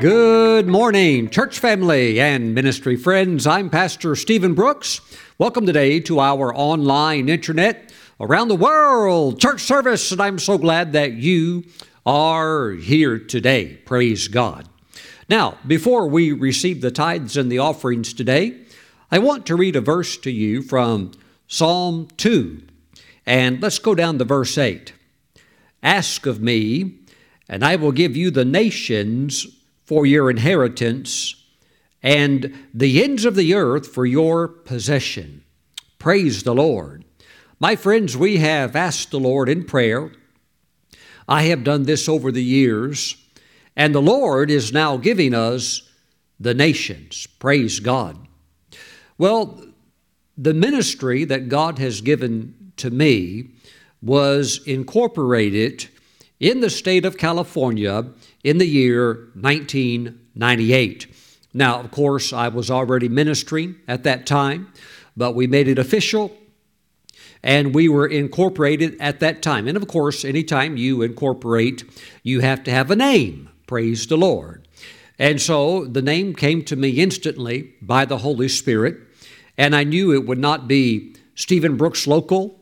Good morning, church family and ministry friends. I'm Pastor Steven Brooks. Welcome today to our online internet around the world church service, and I'm so glad that you are here today. Praise God. Now, before we receive the tithes and the offerings today, I want to read a verse to you from Psalm 2. And let's go down to verse 8. Ask of me, and I will give you the nations for your inheritance, and the ends of the earth for your possession. Praise the Lord. My friends, we have asked the Lord in prayer. I have done this over the years, and the Lord is now giving us the nations. Praise God. Well, the ministry that God has given to me was incorporated in the state of California in the year 1998. Now, of course, I was already ministering at that time, but we made it official and we were incorporated at that time. And of course, anytime you incorporate, you have to have a name. Praise the Lord. And so the name came to me instantly by the Holy Spirit, and I knew it would not be Steven Brooks Local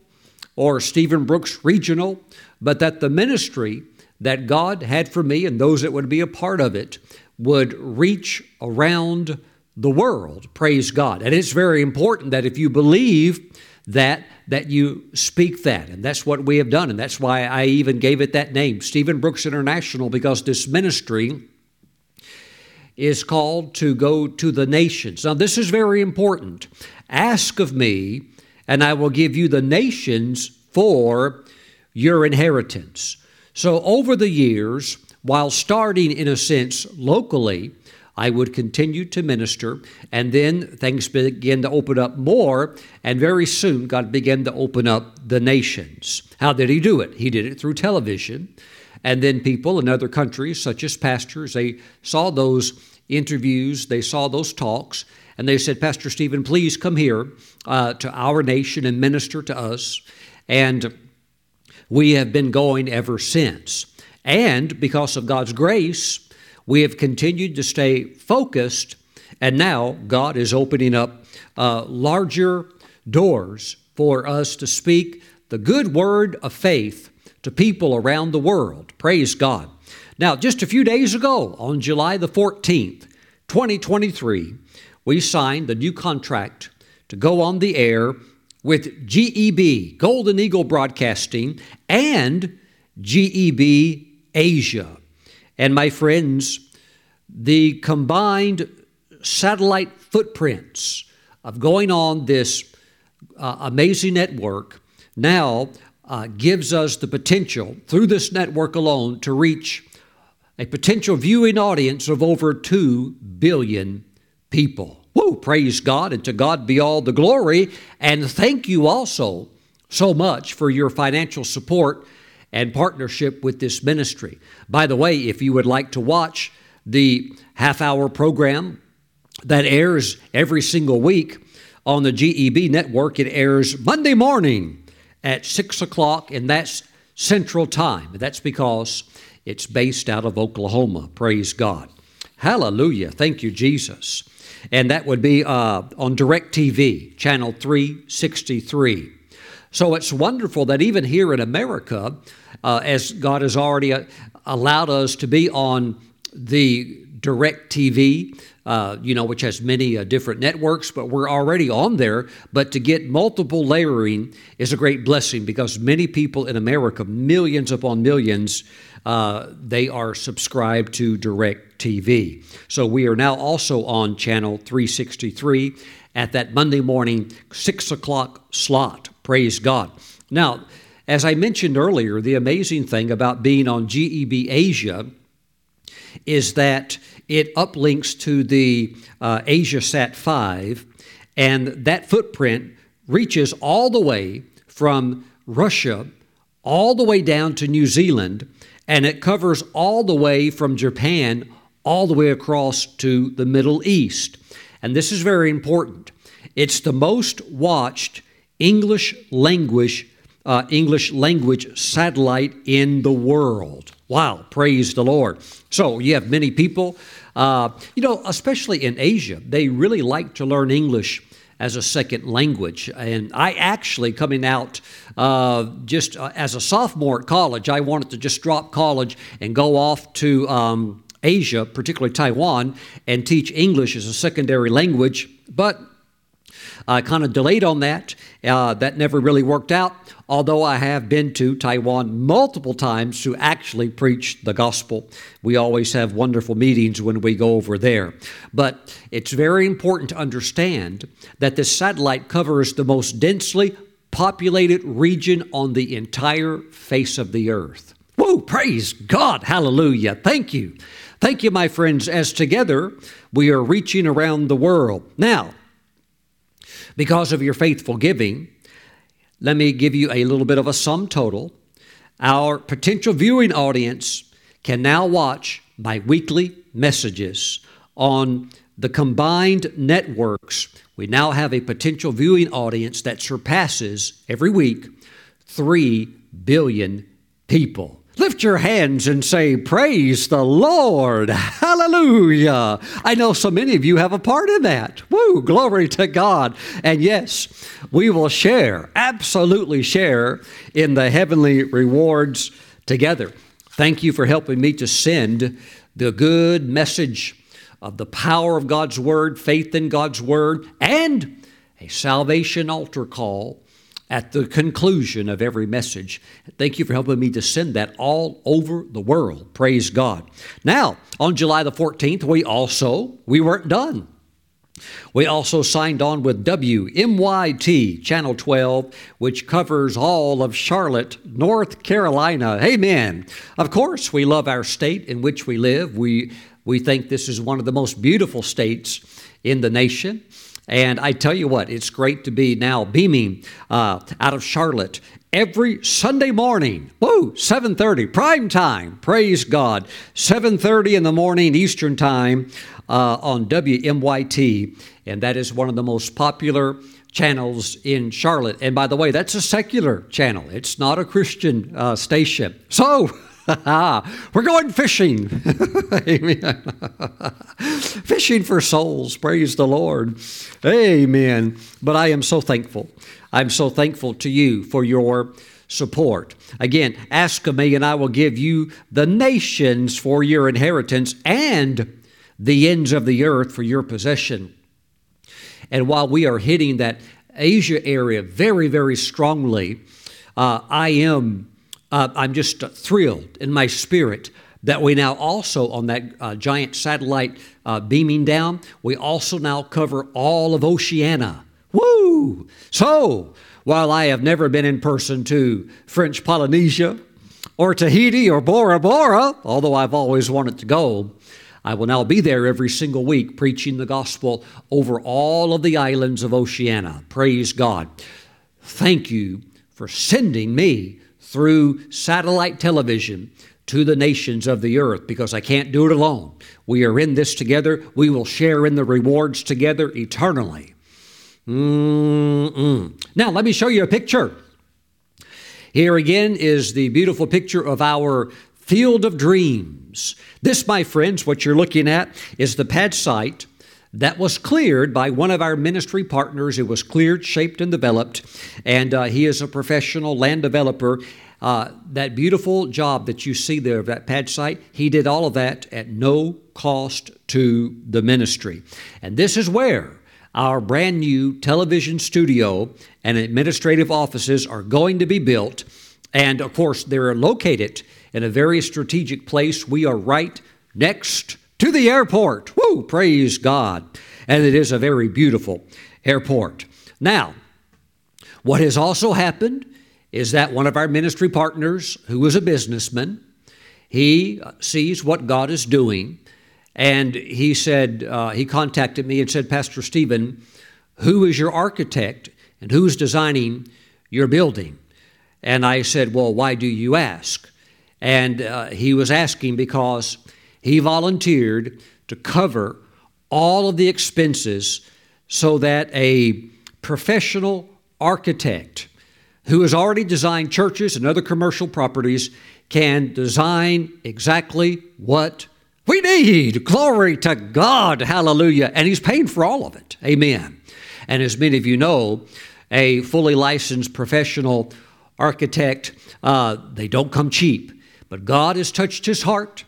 or Steven Brooks Regional, but that the ministry that God had for me and those that would be a part of it would reach around the world. Praise God. And it's very important that if you believe that that you speak that and that's what we have done and that's why I even gave it that name Steven Brooks International because this ministry is called to go to the nations. Now this is very important. Ask of me and I will give you the nations for your inheritance. So, over the years, while starting in a sense locally, I would continue to minister, and then things began to open up more, and very soon God began to open up the nations. How did He do it? He did it through television, and then people in other countries, such as pastors, they saw those interviews, they saw those talks, and they said, Pastor Steven, please come here uh, to our nation and minister to us. And we have been going ever since. And because of God's grace, we have continued to stay focused, and now God is opening up uh, larger doors for us to speak the good word of faith to people around the world. Praise God. Now, just a few days ago, on July the 14th, 2023, we signed the new contract to go on the air with GEB, Golden Eagle Broadcasting, and GEB Asia. And my friends, the combined satellite footprints of going on this uh, amazing network now uh, gives us the potential, through this network alone, to reach a potential viewing audience of over 2 billion people. Woo, praise God, and to God be all the glory. And thank you also so much for your financial support and partnership with this ministry. By the way, if you would like to watch the half hour program that airs every single week on the GEB network, it airs Monday morning at 6 o'clock, and that's Central Time. That's because it's based out of Oklahoma. Praise God. Hallelujah. Thank you, Jesus and that would be uh, on DirecTV, channel 363. So it's wonderful that even here in America, uh, as God has already uh, allowed us to be on the DirecTV, uh, you know, which has many uh, different networks, but we're already on there. But to get multiple layering is a great blessing because many people in America, millions upon millions, uh, they are subscribed to Direct TV. So we are now also on channel 363 at that Monday morning, 6 o'clock slot. Praise God. Now, as I mentioned earlier, the amazing thing about being on GEB Asia is that it uplinks to the uh, AsiaSat 5, and that footprint reaches all the way from Russia all the way down to New Zealand and it covers all the way from Japan all the way across to the Middle East. And this is very important. It's the most watched English language uh, English language satellite in the world. Wow, praise the Lord. So you have many people, uh, you know, especially in Asia, they really like to learn English as a second language. And I actually, coming out uh, just uh, as a sophomore at college, I wanted to just drop college and go off to um, Asia, particularly Taiwan, and teach English as a secondary language. But I kind of delayed on that. Uh, that never really worked out, although I have been to Taiwan multiple times to actually preach the gospel. We always have wonderful meetings when we go over there. But it's very important to understand that this satellite covers the most densely populated region on the entire face of the earth. Whoa, praise God, hallelujah. Thank you. Thank you, my friends, as together we are reaching around the world. Now, because of your faithful giving, let me give you a little bit of a sum total. Our potential viewing audience can now watch my weekly messages on the combined networks. We now have a potential viewing audience that surpasses every week 3 billion people. Lift your hands and say, Praise the Lord. Hallelujah. I know so many of you have a part in that. Woo, glory to God. And yes, we will share, absolutely share in the heavenly rewards together. Thank you for helping me to send the good message of the power of God's Word, faith in God's Word, and a salvation altar call at the conclusion of every message. Thank you for helping me to send that all over the world. Praise God. Now, on July the 14th, we also, we weren't done. We also signed on with WMYT Channel 12, which covers all of Charlotte, North Carolina. Amen. Of course, we love our state in which we live. We, we think this is one of the most beautiful states in the nation. And I tell you what, it's great to be now beaming uh, out of Charlotte every Sunday morning. Woo, 7:30 prime time. Praise God. 7:30 in the morning Eastern time uh, on WMYT, and that is one of the most popular channels in Charlotte. And by the way, that's a secular channel. It's not a Christian uh, station. So. We're going fishing. Amen. fishing for souls. Praise the Lord. Amen. But I am so thankful. I'm so thankful to you for your support. Again, ask of me, and I will give you the nations for your inheritance and the ends of the earth for your possession. And while we are hitting that Asia area very, very strongly, uh, I am uh, I'm just thrilled in my spirit that we now also, on that uh, giant satellite uh, beaming down, we also now cover all of Oceania. Woo! So, while I have never been in person to French Polynesia or Tahiti or Bora Bora, although I've always wanted to go, I will now be there every single week preaching the gospel over all of the islands of Oceania. Praise God. Thank you for sending me through satellite television to the nations of the earth because I can't do it alone. We are in this together. We will share in the rewards together eternally. Mm-mm. Now, let me show you a picture. Here again is the beautiful picture of our field of dreams. This, my friends, what you're looking at is the pad site that was cleared by one of our ministry partners. It was cleared, shaped, and developed, and uh, he is a professional land developer. Uh, that beautiful job that you see there of that pad site, he did all of that at no cost to the ministry. And this is where our brand new television studio and administrative offices are going to be built. And of course, they're located in a very strategic place. We are right next to the airport. Woo, praise God. And it is a very beautiful airport. Now, what has also happened is that one of our ministry partners, who is a businessman, he sees what God is doing, and he said, uh, he contacted me and said, Pastor Steven, who is your architect and who's designing your building? And I said, Well, why do you ask? And uh, he was asking because he volunteered to cover all of the expenses so that a professional architect who has already designed churches and other commercial properties can design exactly what we need. Glory to God. Hallelujah. And He's paying for all of it. Amen. And as many of you know, a fully licensed professional architect, uh, they don't come cheap. But God has touched his heart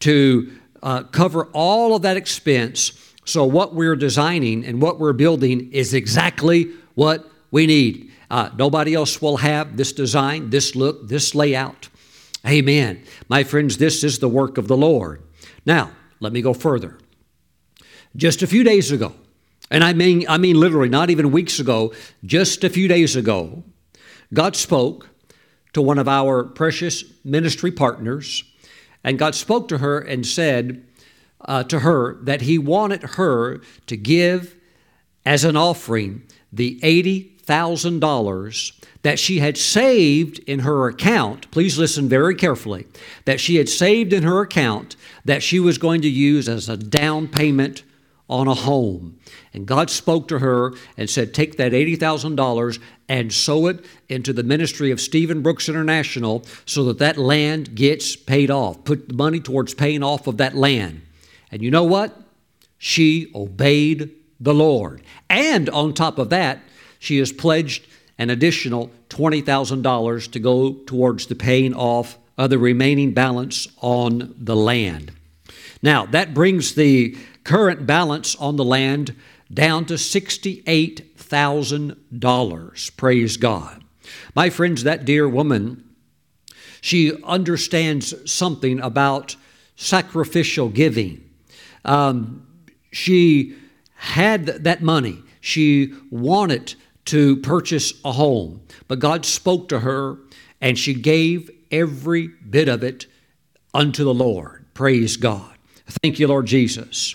to uh, cover all of that expense. So, what we're designing and what we're building is exactly what we need. Uh, nobody else will have this design, this look, this layout. Amen. My friends, this is the work of the Lord. Now, let me go further. Just a few days ago, and I mean, I mean literally not even weeks ago, just a few days ago, God spoke to one of our precious ministry partners, and God spoke to her and said uh, to her that He wanted her to give as an offering the $80,000 that she had saved in her account. Please listen very carefully. That she had saved in her account that she was going to use as a down payment on a home. And God spoke to her and said, Take that $80,000 and sow it into the ministry of Steven Brooks International so that that land gets paid off. Put the money towards paying off of that land. And you know what? She obeyed the Lord. And on top of that, she has pledged an additional $20,000 to go towards the paying off of the remaining balance on the land. Now, that brings the current balance on the land down to $68,000. Praise God. My friends, that dear woman, she understands something about sacrificial giving. Um, she had that money. She wanted to purchase a home, but God spoke to her and she gave every bit of it unto the Lord. Praise God. Thank you, Lord Jesus.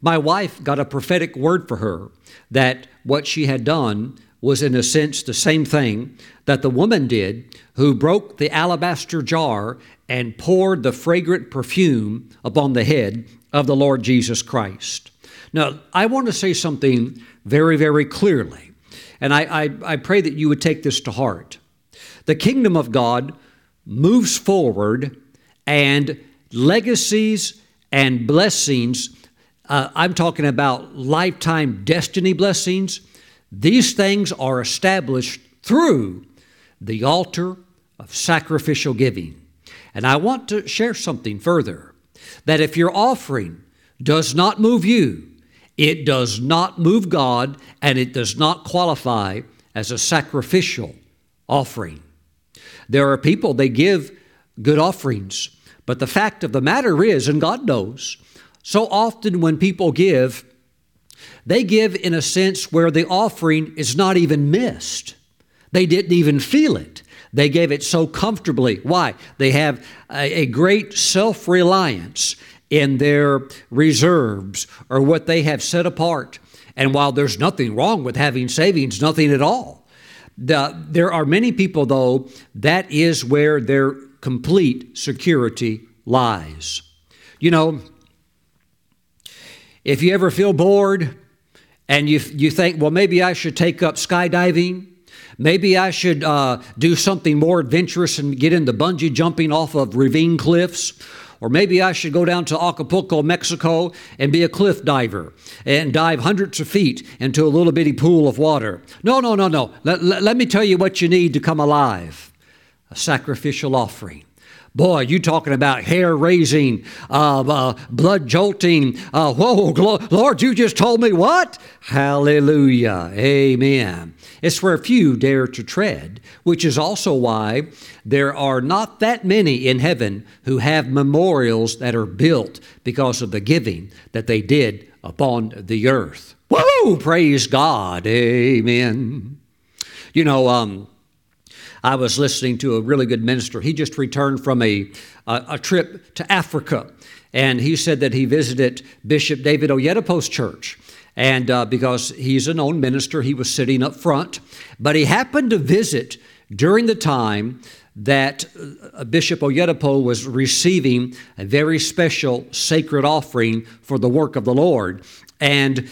My wife got a prophetic word for her that what she had done was, in a sense, the same thing that the woman did who broke the alabaster jar and poured the fragrant perfume upon the head of the Lord Jesus Christ. Now, I want to say something very, very clearly, and I, I, I pray that you would take this to heart. The kingdom of God moves forward, and legacies and blessings uh, I'm talking about lifetime destiny blessings. These things are established through the altar of sacrificial giving. And I want to share something further that if your offering does not move you, it does not move God and it does not qualify as a sacrificial offering. There are people, they give good offerings, but the fact of the matter is, and God knows, so often when people give, they give in a sense where the offering is not even missed. They didn't even feel it. They gave it so comfortably. Why? They have a, great self reliance in their reserves or what they have set apart. And while there's nothing wrong with having savings, nothing at all, the, there are many people, though, that is where their complete security lies. You know, if you ever feel bored and you, you think, well, maybe I should take up skydiving, maybe I should uh, do something more adventurous and get into bungee jumping off of ravine cliffs, or maybe I should go down to Acapulco, Mexico, and be a cliff diver and dive hundreds of feet into a little bitty pool of water. No, no, no, no. Let, let, let me tell you what you need to come alive a sacrificial offering. Boy, you talking about hair raising, uh, uh, blood jolting. Uh, whoa, Lord, you just told me what? Hallelujah. Amen. It's where few dare to tread, which is also why there are not that many in heaven who have memorials that are built because of the giving that they did upon the earth. Whoa, praise God. Amen. You know, um, I was listening to a really good minister. He just returned from a, a, a trip to Africa, and he said that he visited Bishop David Oyedepo's church. And uh, because he's a known minister, he was sitting up front. But he happened to visit during the time that uh, Bishop Oyedepo was receiving a very special sacred offering for the work of the Lord. And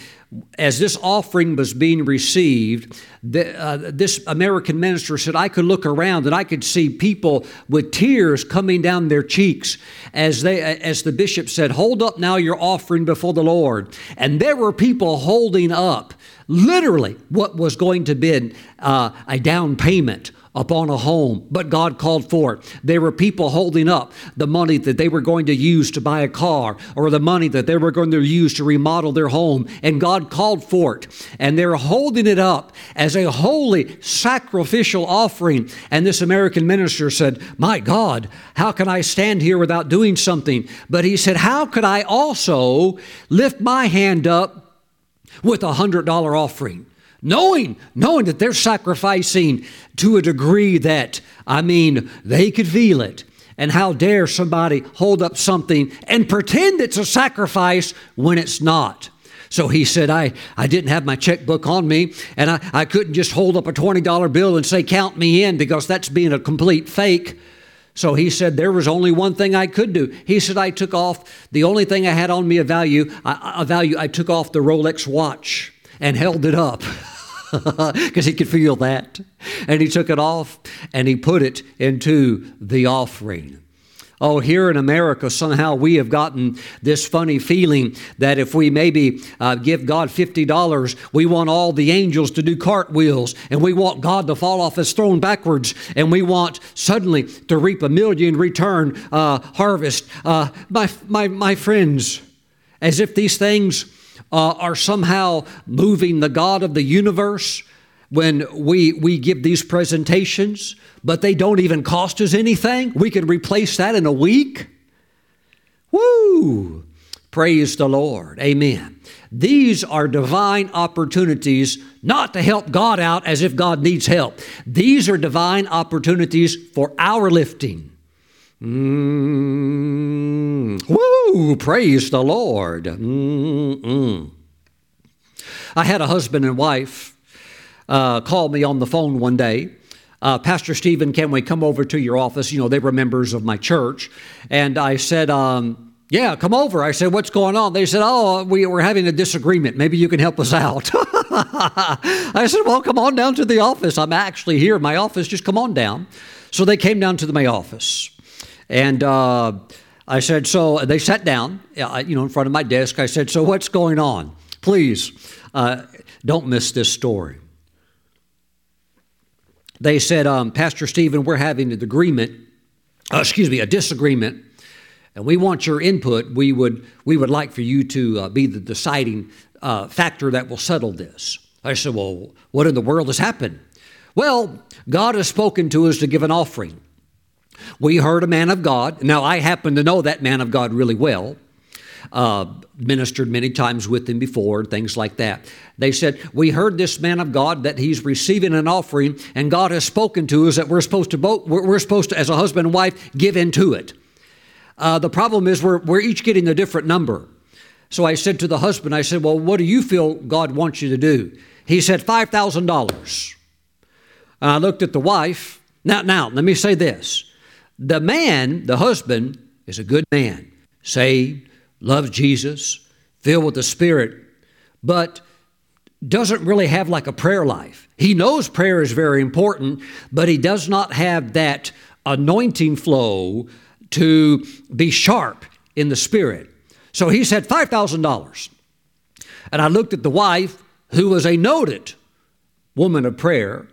as this offering was being received, the, uh, this American minister said, I could look around and I could see people with tears coming down their cheeks as, they, as the bishop said, Hold up now your offering before the Lord. And there were people holding up literally what was going to be uh, a down payment upon a home, but God called for it. There were people holding up the money that they were going to use to buy a car or the money that they were going to use to remodel their home, and God called for it. And they're holding it up as a holy sacrificial offering. And this American minister said, My God, how can I stand here without doing something? But he said, How could I also lift my hand up with a $100 offering? Knowing knowing that they're sacrificing to a degree that i mean they could feel it and how dare somebody hold up something and pretend it's a sacrifice when it's not so he said, I, I didn't have my checkbook on me, and I, I couldn't just hold up a $20 bill and say, Count me in, because that's being a complete fake. So he said, There was only one thing I could do. He said, I took off the only thing I had on me of value, a value, I took off the Rolex watch and held it up. because he could feel that. And he took it off and he put it into the offering. Oh, here in America, somehow we have gotten this funny feeling that if we maybe uh, give God $50, we want all the angels to do cartwheels, and we want God to fall off his throne backwards, and we want suddenly to reap a million return uh, harvest. Uh, my, my, my friends, as if these things uh, are somehow moving the God of the universe when we, we give these presentations, but they don't even cost us anything. We can replace that in a week. Woo! Praise the Lord. Amen. These are divine opportunities not to help God out as if God needs help. These are divine opportunities for our lifting. Mm, woo! Praise the Lord. Mm-mm. I had a husband and wife uh, call me on the phone one day. Uh, Pastor Steven, can we come over to your office? You know, they were members of my church. And I said, um, yeah, come over. I said, what's going on? They said, oh, we, we're having a disagreement. Maybe you can help us out. I said, well, come on down to the office. I'm actually here in my office. Just come on down. So they came down to the, my office. And uh, I said, so they sat down, uh, you know, in front of my desk. I said, so what's going on? Please uh, don't miss this story. They said, um, Pastor Steven, we're having an agreement, uh, excuse me, a disagreement, and we want your input. We would, we would like for you to uh, be the deciding uh, factor that will settle this. I said, well, what in the world has happened? Well, God has spoken to us to give an offering. We heard a man of God. Now, I happen to know that man of God really well. Uh, ministered many times with him before, and things like that. They said, We heard this man of God that he's receiving an offering, and God has spoken to us that we're supposed to both, we're supposed to, as a husband and wife, give into it. Uh, the problem is we're, we're each getting a different number. So I said to the husband, I said, Well, what do you feel God wants you to do? He said, $5,000. I looked at the wife. Now, now, let me say this. The man, the husband, is a good man, saved, loves Jesus, filled with the Spirit, but doesn't really have like a prayer life. He knows prayer is very important, but he does not have that anointing flow to be sharp in the Spirit. So he said $5,000. And I looked at the wife, who was a noted woman of prayer,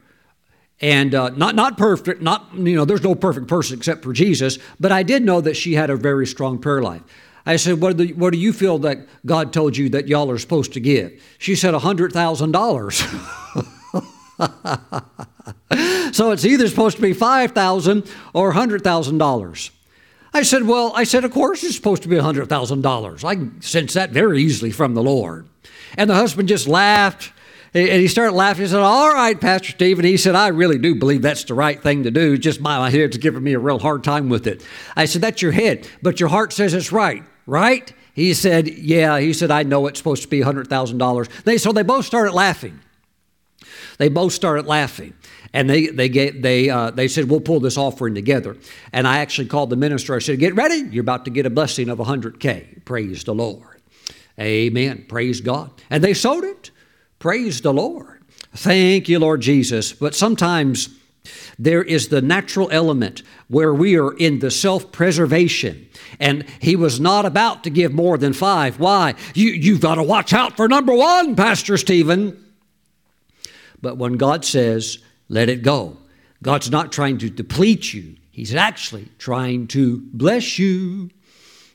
and uh, not not perfect. Not you know, there's no perfect person except for Jesus. But I did know that she had a very strong prayer life. I said, what do, the, what do you feel that God told you that y'all are supposed to give? She said, $100,000. so it's either supposed to be 5000 or $100,000. I said, Well, I said, Of course it's supposed to be $100,000. I can sense that very easily from the Lord. And the husband just laughed and he started laughing. He said, All right, Pastor Steven. He said, I really do believe that's the right thing to do. Just my head's giving me a real hard time with it. I said, That's your head, but your heart says it's right, right? He said, Yeah. He said, I know it's supposed to be $100,000. They, so they both started laughing. They both started laughing. And they, they, get, they, uh, they said, We'll pull this offering together. And I actually called the minister. I said, Get ready. You're about to get a blessing of 100K. Praise the Lord. Amen. Praise God. And they sold it. Praise the Lord. Thank you, Lord Jesus. But sometimes there is the natural element where we are in the self preservation. And he was not about to give more than five. Why? You, you've got to watch out for number one, Pastor Steven. But when God says, let it go, God's not trying to deplete you, He's actually trying to bless you.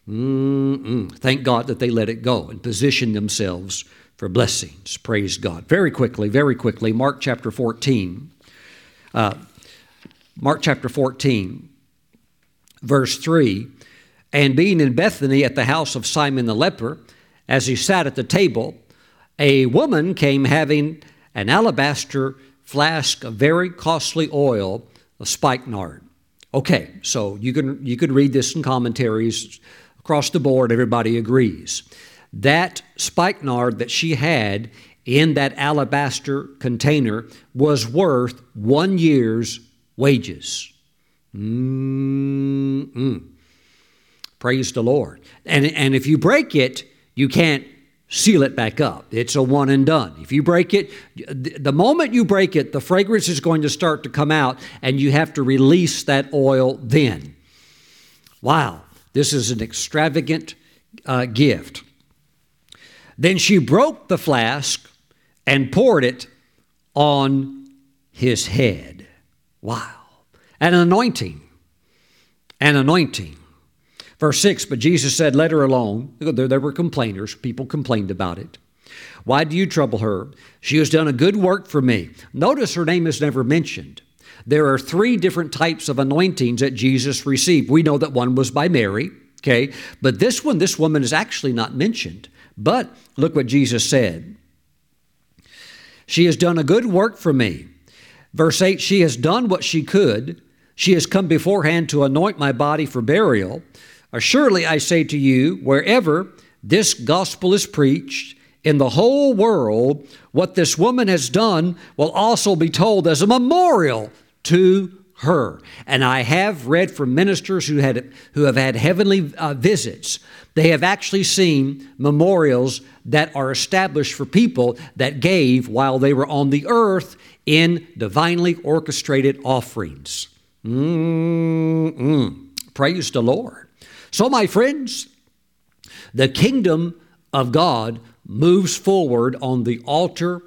Mm-mm. Thank God that they let it go and position themselves for blessings. Praise God. Very quickly, very quickly, Mark chapter 14. Uh, Mark chapter 14, verse 3. And being in Bethany at the house of Simon the leper, as he sat at the table, a woman came having an alabaster flask of very costly oil of spikenard. Okay, so you can you could read this in commentaries across the board. Everybody agrees that spikenard that she had in that alabaster container was worth one year's wages. Mm-mm. Praise the Lord. And, and if you break it, you can't seal it back up. It's a one and done. If you break it, the moment you break it, the fragrance is going to start to come out, and you have to release that oil then. Wow, this is an extravagant uh, gift. Then she broke the flask and poured it on his head. Wow. An anointing. An anointing. Verse 6 But Jesus said, Let her alone. There, there were complainers. People complained about it. Why do you trouble her? She has done a good work for me. Notice her name is never mentioned. There are three different types of anointings that Jesus received. We know that one was by Mary, okay? But this one, this woman is actually not mentioned. But look what Jesus said. She has done a good work for me. Verse 8 She has done what she could. She has come beforehand to anoint my body for burial. Surely I say to you, wherever this gospel is preached, in the whole world, what this woman has done will also be told as a memorial to her. And I have read from ministers who, had, who have had heavenly uh, visits. They have actually seen memorials that are established for people that gave while they were on the earth in divinely orchestrated offerings. Mm-mm. Praise the Lord. So, my friends, the kingdom of God moves forward on the altar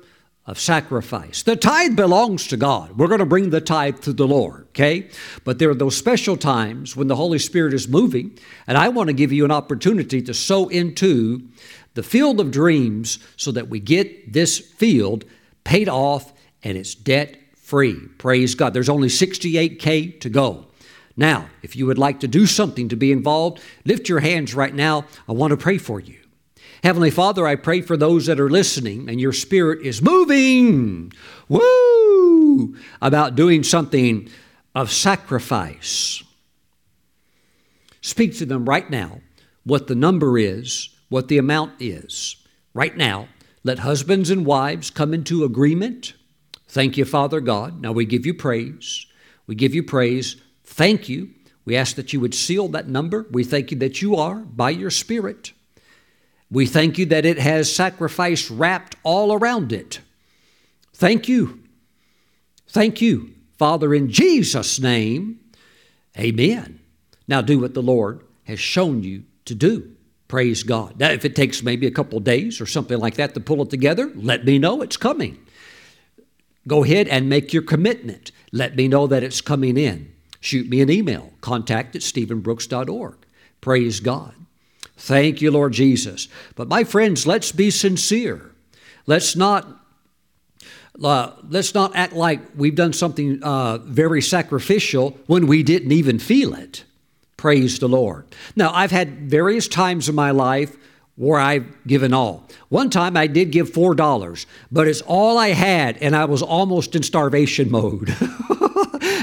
of sacrifice. The tithe belongs to God. We're going to bring the tithe to the Lord, okay? But there are those special times when the Holy Spirit is moving, and I want to give you an opportunity to sow into the field of dreams so that we get this field paid off and it's debt free. Praise God. There's only 68K to go. Now, if you would like to do something to be involved, lift your hands right now. I want to pray for you. Heavenly Father, I pray for those that are listening and your spirit is moving, woo, about doing something of sacrifice. Speak to them right now what the number is, what the amount is. Right now, let husbands and wives come into agreement. Thank you, Father God. Now we give you praise. We give you praise. Thank you. We ask that you would seal that number. We thank you that you are, by your Spirit, we thank you that it has sacrifice wrapped all around it. Thank you. Thank you, Father, in Jesus' name. Amen. Now do what the Lord has shown you to do. Praise God. Now, if it takes maybe a couple days or something like that to pull it together, let me know it's coming. Go ahead and make your commitment. Let me know that it's coming in. Shoot me an email, contact at stevenbrooks.org. Praise God. Thank you, Lord Jesus. But my friends, let's be sincere. Let's not uh, let's not act like we've done something uh, very sacrificial when we didn't even feel it. Praise the Lord. Now, I've had various times in my life where I've given all. One time I did give $4, but it's all I had, and I was almost in starvation mode.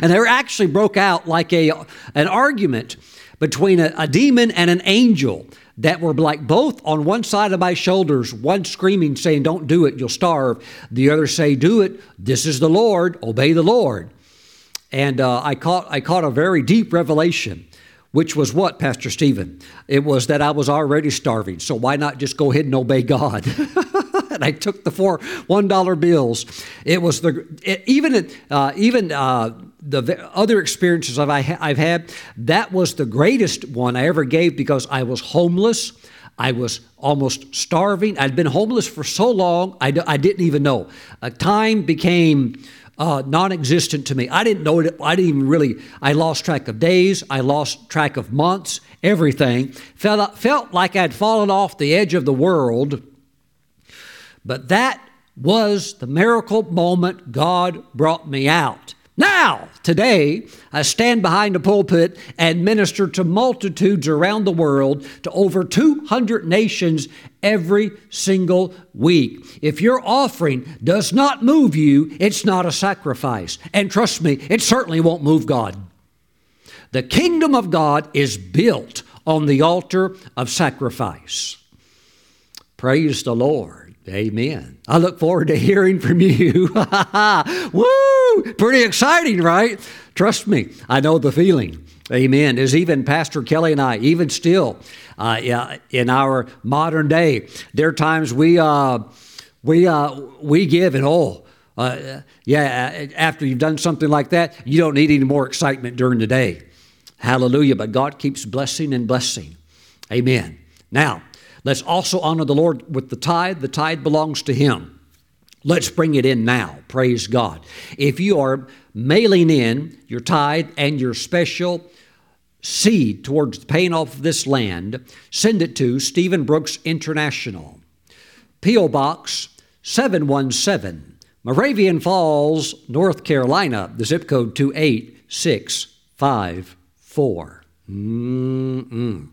and there actually broke out like a, an argument between a, a demon and an angel that were like both on one side of my shoulders, one screaming, saying, Don't do it, you'll starve. The other say, Do it, this is the Lord, obey the Lord. And uh, I, caught, I caught a very deep revelation. which was what, Pastor Steven? It was that I was already starving, so why not just go ahead and obey God? and I took the four one dollar bills. It was the it, even uh, even uh, the other experiences I've, I've had. That was the greatest one I ever gave because I was homeless. I was almost starving. I'd been homeless for so long, I, I didn't even know. Uh, time became uh, non-existent to me. I didn't know it. I didn't even really. I lost track of days. I lost track of months. Everything felt felt like I'd fallen off the edge of the world. But that was the miracle moment God brought me out. Now, today, I stand behind a pulpit and minister to multitudes around the world to over 200 nations every single week. If your offering does not move you, it's not a sacrifice. And trust me, it certainly won't move God. The kingdom of God is built on the altar of sacrifice. Praise the Lord. Amen. I look forward to hearing from you. Woo! Pretty exciting, right? Trust me, I know the feeling. Amen. As even Pastor Kelly and I, even still, uh, in our modern day, there are times we uh, we uh, we give it all. uh, yeah. After you've done something like that, you don't need any more excitement during the day. Hallelujah! But God keeps blessing and blessing. Amen. Now, Let's also honor the Lord with the tithe. The tithe belongs to Him. Let's bring it in now. Praise God. If you are mailing in your tithe and your special seed towards the paying off of this land, send it to Steven Brooks International, P.O. Box 717, Moravian Falls, North Carolina, the zip code 28654. Mm-mm.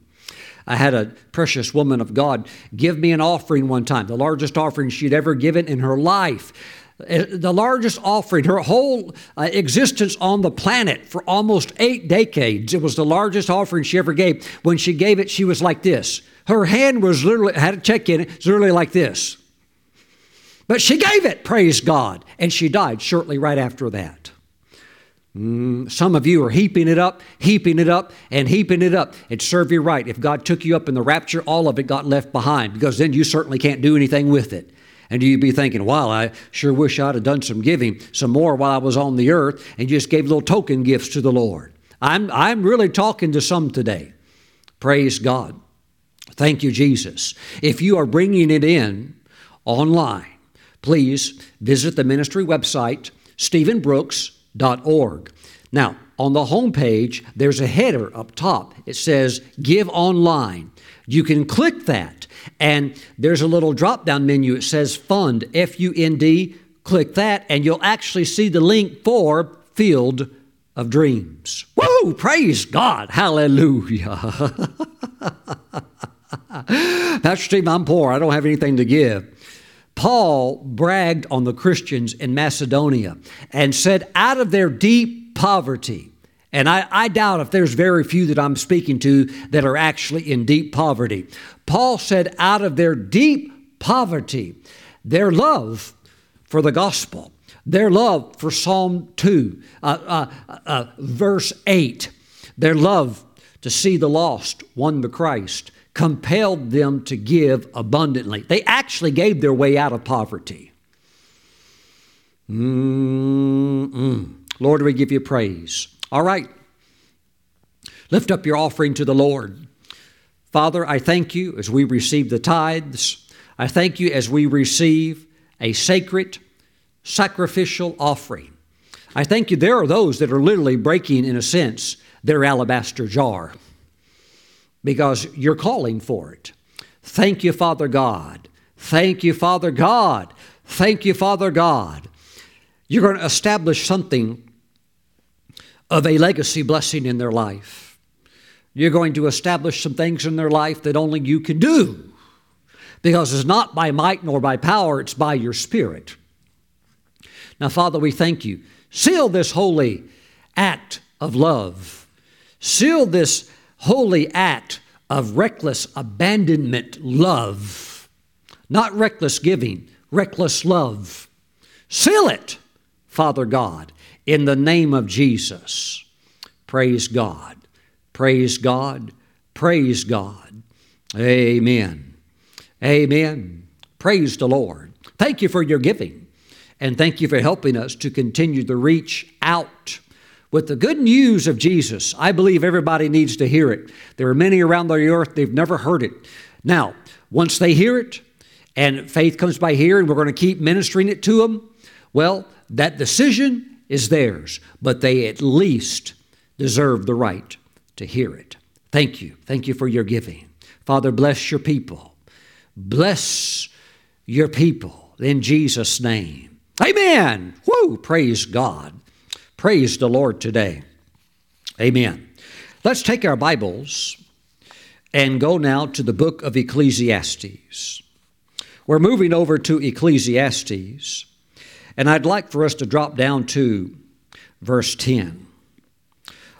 I had a precious woman of God give me an offering one time, the largest offering she'd ever given in her life. Uh, the largest offering, her whole uh, existence on the planet for almost eight decades. It was the largest offering she ever gave. When she gave it, she was like this. Her hand was literally, had a check in it, it's literally like this. But she gave it, praise God. And she died shortly right after that. Mm, some of you are heaping it up, heaping it up, and heaping it up. It serve you right. If God took you up in the rapture, all of it got left behind because then you certainly can't do anything with it. And you'd be thinking, wow, I sure wish I'd have done some giving, some more while I was on the earth, and just gave little token gifts to the Lord. I'm, I'm really talking to some today. Praise God. Thank you, Jesus. If you are bringing it in online, please visit the ministry website, Steven Brooks org. Now, on the home page, there's a header up top. It says Give Online. You can click that, and there's a little drop down menu. It says Fund, F U N D. Click that, and you'll actually see the link for Field of Dreams. Woo! Praise God! Hallelujah! Pastor Steve, I'm poor. I don't have anything to give. Paul bragged on the Christians in Macedonia and said, out of their deep poverty, and I, I, doubt if there's very few that I'm speaking to that are actually in deep poverty. Paul said, out of their deep poverty, their love for the gospel, their love for Psalm 2, uh, uh, uh, verse 8, their love to see the lost won to Christ, compelled them to give abundantly. They actually gave their way out of poverty. Mm-mm. Lord, we give you praise. All right. Lift up your offering to the Lord. Father, I thank you as we receive the tithes. I thank you as we receive a sacred, sacrificial offering. I thank you there are those that are literally breaking, in a sense, their alabaster jar because you're calling for it. Thank you, Father God. Thank you, Father God. Thank you, Father God. You're going to establish something of a legacy blessing in their life. You're going to establish some things in their life that only you can do because it's not by might nor by power, it's by your spirit. Now, Father, we thank you. Seal this holy act of love. Seal this holy act of reckless abandonment love, not reckless giving, reckless love. Seal it, Father God, in the name of Jesus. Praise God. Praise God. Praise God. Amen. Amen. Praise the Lord. Thank you for your giving. And thank you for helping us to continue to reach out with the good news of Jesus. I believe everybody needs to hear it. There are many around the earth, they've never heard it. Now, once they hear it, and faith comes by hearing, we're going to keep ministering it to them. Well, that decision is theirs, but they at least deserve the right to hear it. Thank you. Thank you for your giving. Father, bless your people. Bless your people in Jesus' name. Amen. Woo! Praise God. Praise the Lord today. Amen. Let's take our Bibles and go now to the book of Ecclesiastes. We're moving over to Ecclesiastes, and I'd like for us to drop down to verse 10.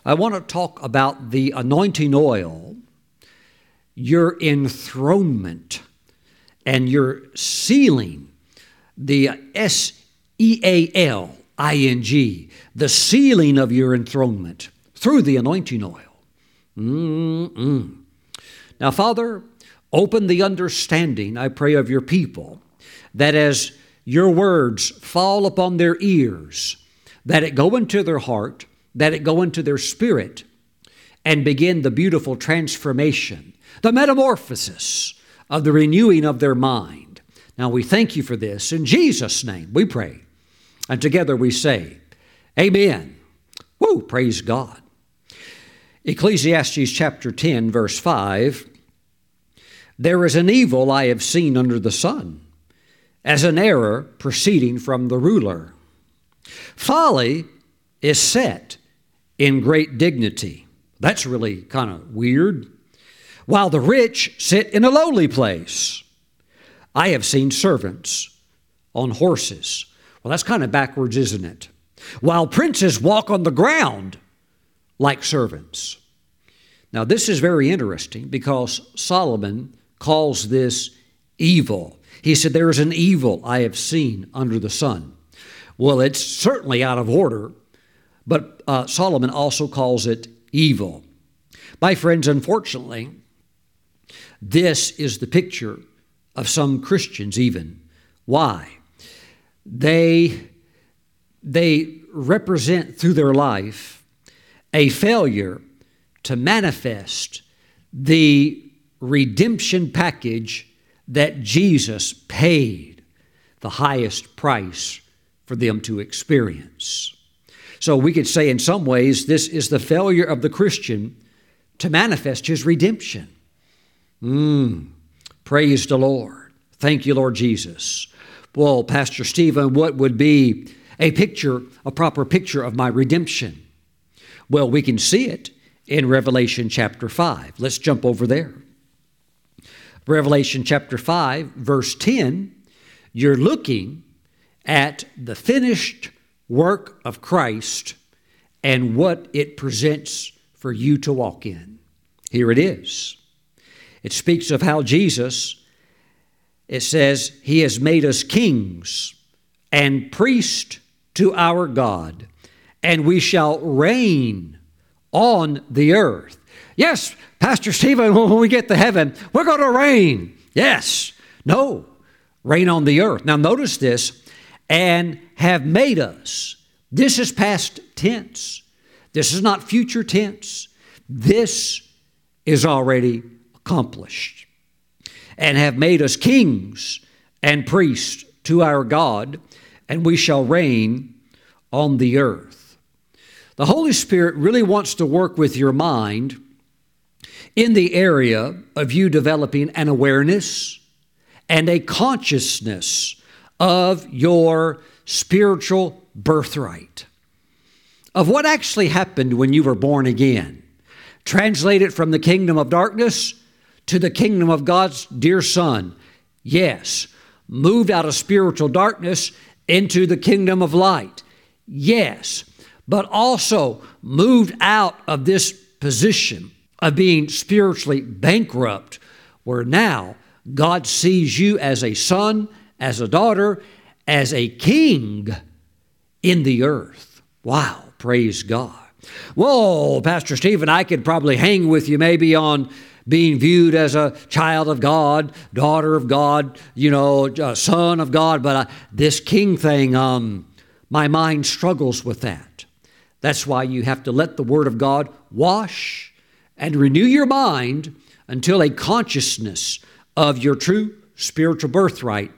I want to talk about the anointing oil, your enthronement, and your sealing, the S E A L I N G, the sealing of your enthronement through the anointing oil. Mm-mm. Now, Father, open the understanding, I pray, of your people, that as your words fall upon their ears, that it go into their heart, that it go into their spirit, and begin the beautiful transformation, the metamorphosis of the renewing of their mind. Now we thank you for this. In Jesus' name we pray. And together we say, Amen. Woo, praise God. Ecclesiastes chapter 10, verse 5 There is an evil I have seen under the sun, as an error proceeding from the ruler. Folly is set in great dignity. That's really kind of weird. While the rich sit in a lowly place. I have seen servants on horses. Well, that's kind of backwards, isn't it? While princes walk on the ground like servants. Now, this is very interesting because Solomon calls this evil. He said, There is an evil I have seen under the sun. Well, it's certainly out of order, but uh, Solomon also calls it evil. My friends, unfortunately, this is the picture of some Christians, even. Why? They, they represent through their life a failure to manifest the redemption package that Jesus paid the highest price for them to experience. So we could say, in some ways, this is the failure of the Christian to manifest his redemption. Mm, praise the Lord. Thank you, Lord Jesus. Well, Pastor Steven, what would be a picture, a proper picture of my redemption? Well, we can see it in Revelation chapter 5. Let's jump over there. Revelation chapter 5, verse 10, you're looking at the finished work of Christ and what it presents for you to walk in. Here it is. It speaks of how Jesus, it says, He has made us kings and priests to our God and we shall reign on the earth. Yes, Pastor Steven, when we get to heaven, we're going to reign. Yes. No, reign on the earth. Now, notice this and have made us. This is past tense. This is not future tense. This is already accomplished. And have made us kings and priests to our God, and we shall reign on the earth. The Holy Spirit really wants to work with your mind in the area of you developing an awareness and a consciousness of your spiritual birthright, of what actually happened when you were born again. Translate it from the kingdom of darkness to the kingdom of God's dear Son. Yes. Moved out of spiritual darkness into the kingdom of light. Yes but also moved out of this position of being spiritually bankrupt, where now God sees you as a son, as a daughter, as a king in the earth. Wow, praise God. Well, Pastor Steven, I could probably hang with you maybe on being viewed as a child of God, daughter of God, you know, son of God, but uh, this king thing, um, my mind struggles with that. That's why you have to let the Word of God wash and renew your mind until a consciousness of your true spiritual birthright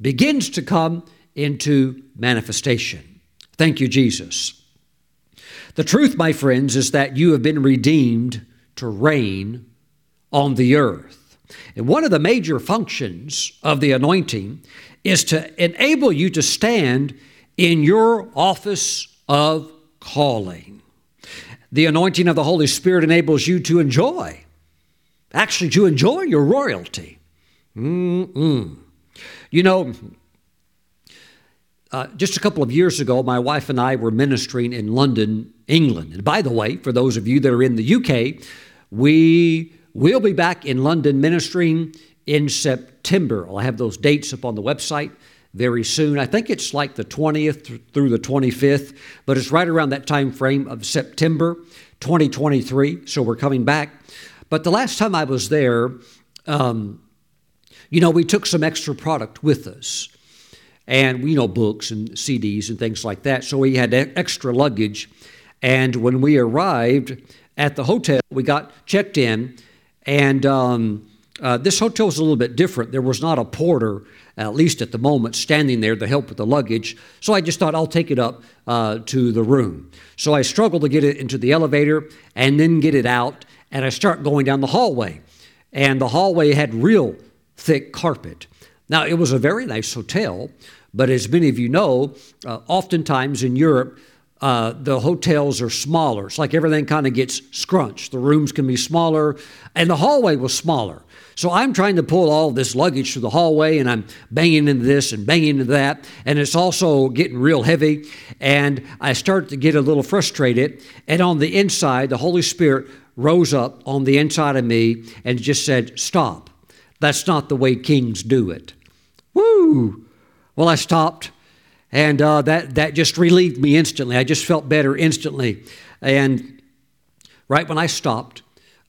begins to come into manifestation. Thank you, Jesus. The truth, my friends, is that you have been redeemed to reign on the earth. And one of the major functions of the anointing is to enable you to stand in your office of calling. The anointing of the Holy Spirit enables you to enjoy, actually, to enjoy your royalty. Mm-mm. You know, uh, just a couple of years ago, my wife and I were ministering in London, England. And by the way, for those of you that are in the UK, we We'll be back in London ministering in September. I'll have those dates up on the website very soon. I think it's like the 20th through the 25th, but it's right around that time frame of September 2023. So we're coming back. But the last time I was there, um, you know, we took some extra product with us and you know books and CDs and things like that. So we had extra luggage, and when we arrived at the hotel, we got checked in, and um, uh, this hotel was a little bit different. There was not a porter, at least at the moment, standing there to help with the luggage. So I just thought I'll take it up uh, to the room. So I struggled to get it into the elevator and then get it out, and I start going down the hallway. And the hallway had real thick carpet. Now, it was a very nice hotel, but as many of you know, uh, oftentimes in Europe, uh, the hotels are smaller. It's like everything kind of gets scrunched. The rooms can be smaller, and the hallway was smaller. So I'm trying to pull all this luggage through the hallway, and I'm banging into this and banging into that, and it's also getting real heavy. And I start to get a little frustrated. And on the inside, the Holy Spirit rose up on the inside of me and just said, Stop. That's not the way kings do it. Woo! Well, I stopped and uh, that, that just relieved me instantly. I just felt better instantly. And right when I stopped,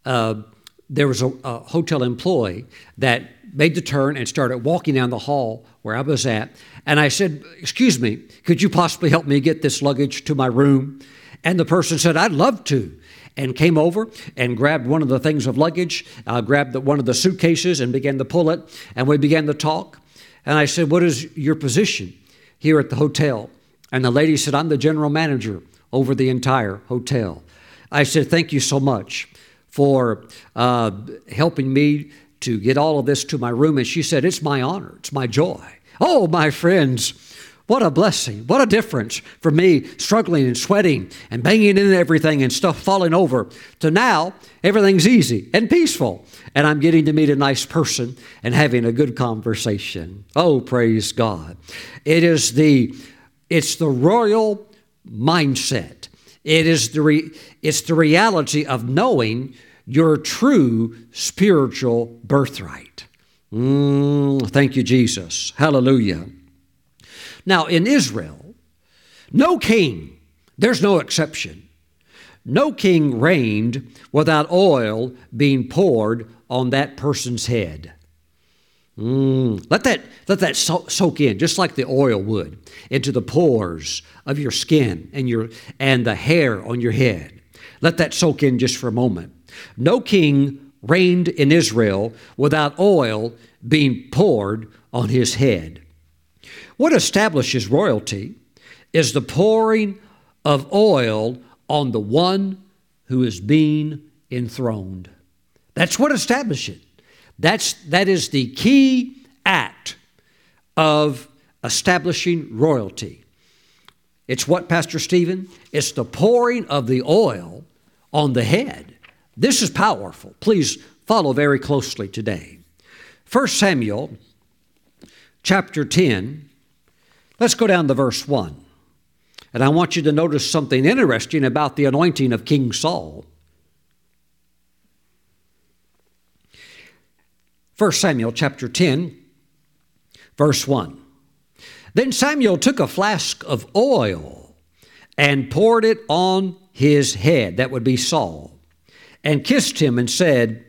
uh, there was a, a, hotel employee that made the turn and started walking down the hall where I was at. And I said, Excuse me, could you possibly help me get this luggage to my room? And the person said, I'd love to. And came over and grabbed one of the things of luggage, uh, grabbed the, one of the suitcases and began to pull it. And we began to talk. And I said, What is your position? Here at the hotel. And the lady said, I'm the general manager over the entire hotel. I said, Thank you so much for uh, helping me to get all of this to my room. And she said, It's my honor, it's my joy. Oh, my friends, what a blessing. What a difference for me struggling and sweating and banging into everything and stuff falling over to now everything's easy and peaceful. And I'm getting to meet a nice person and having a good conversation. Oh, praise God. It is the it's the royal mindset. It is the re, it's the reality of knowing your true spiritual birthright. Mm, thank you, Jesus. Hallelujah. Now, in Israel, no king, there's no exception, no king reigned without oil being poured on that person's head. Mm, let that, let that so- soak in, just like the oil would, into the pores of your skin and, your, and the hair on your head. Let that soak in just for a moment. No king reigned in Israel without oil being poured on his head. What establishes royalty is the pouring of oil on the one who is being enthroned. That's what establishes it. That's, that is the key act of establishing royalty. It's what, Pastor Steven? It's the pouring of the oil on the head. This is powerful. Please follow very closely today. 1 Samuel chapter 10 Let's go down to verse 1. And I want you to notice something interesting about the anointing of King Saul. 1 Samuel chapter 10, verse 1. Then Samuel took a flask of oil and poured it on his head, that would be Saul, and kissed him and said,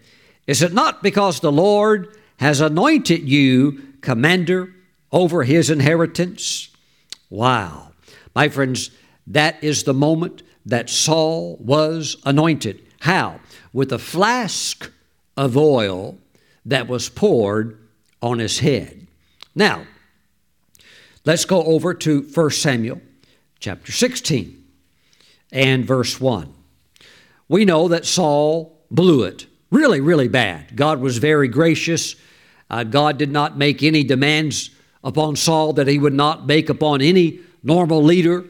Is it not because the Lord has anointed you commander over his inheritance? Wow. My friends, that is the moment that Saul was anointed. How? With a flask of oil that was poured on his head. Now, let's go over to 1 Samuel chapter 16 and verse 1. We know that Saul blew it really, really bad. God was very gracious. Uh, God did not make any demands upon Saul that he would not make upon any normal leader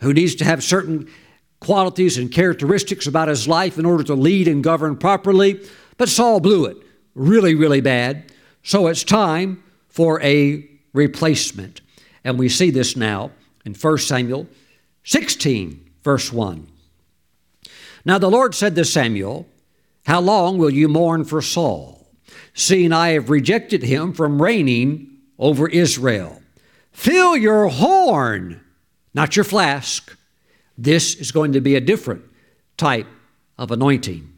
who needs to have certain qualities and characteristics about his life in order to lead and govern properly. But Saul blew it really, really bad. So it's time for a replacement. And we see this now in 1 Samuel 16, verse 1. Now the Lord said to Samuel, How long will you mourn for Saul, seeing I have rejected him from reigning over Israel? Fill your horn, not your flask. This is going to be a different type of anointing.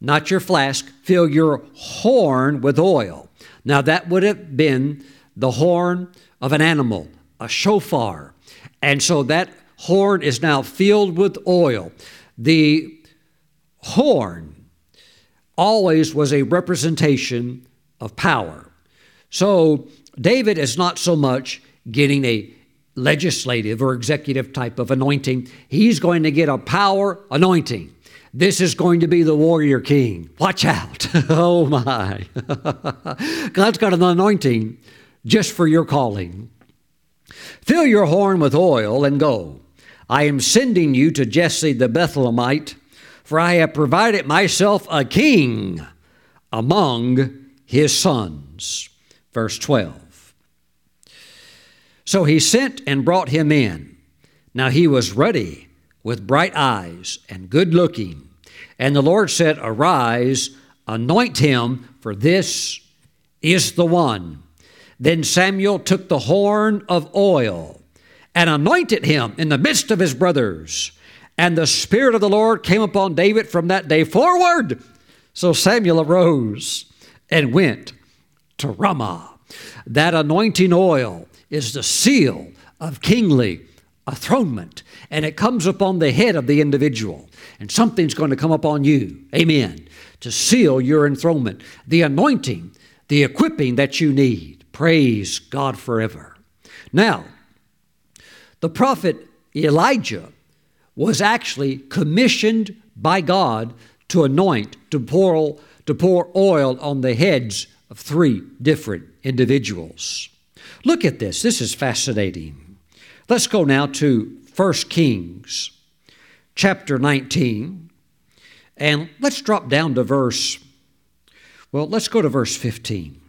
Not your flask, fill your horn with oil. Now, that would have been the horn of an animal, a shofar. And so that horn is now filled with oil. The horn always was a representation of power. So David is not so much getting a legislative or executive type of anointing, he's going to get a power anointing. This is going to be the warrior king. Watch out. oh my. God's got an anointing just for your calling. Fill your horn with oil and go. I am sending you to Jesse the Bethlehemite, for I have provided myself a king among his sons. Verse 12. So he sent and brought him in. Now he was ruddy, with bright eyes and good looking. And the Lord said, Arise, anoint him, for this is the one. Then Samuel took the horn of oil and anointed him in the midst of his brothers. And the Spirit of the Lord came upon David from that day forward. So Samuel arose and went to Ramah. That anointing oil is the seal of kingly enthronement, and it comes upon the head of the individual. And something's going to come upon you, amen, to seal your enthronement. The anointing, the equipping that you need. Praise God forever. Now, the prophet Elijah was actually commissioned by God to anoint, to pour, to pour oil on the heads of three different individuals. Look at this. This is fascinating. Let's go now to 1 Kings chapter 19. And let's drop down to verse, well, let's go to verse 15.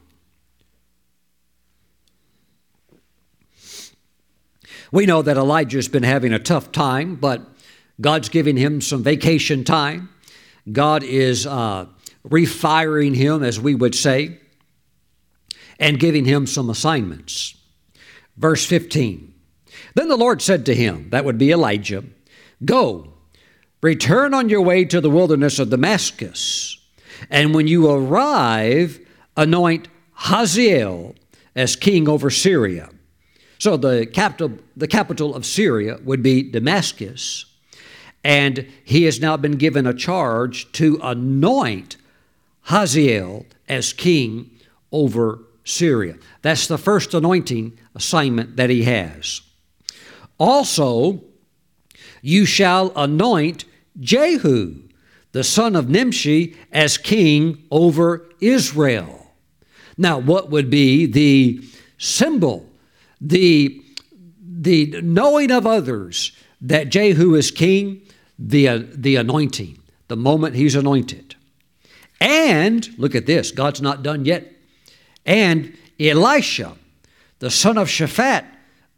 We know that Elijah's been having a tough time, but God's giving him some vacation time. God is uh, refiring him, as we would say, and giving him some assignments. Verse 15 Then the Lord said to him, that would be Elijah, Go, return on your way to the wilderness of Damascus, and when you arrive, anoint Hazael as king over Syria. So the capital, the capital of Syria would be Damascus. And he has now been given a charge to anoint Hazael as king over Syria. That's the first anointing assignment that he has. Also, you shall anoint Jehu, the son of Nimshi, as king over Israel. Now, what would be the symbol the, the knowing of others that Jehu is king, the, the anointing, the moment he's anointed. And, look at this, God's not done yet. And Elisha, the son of Shaphat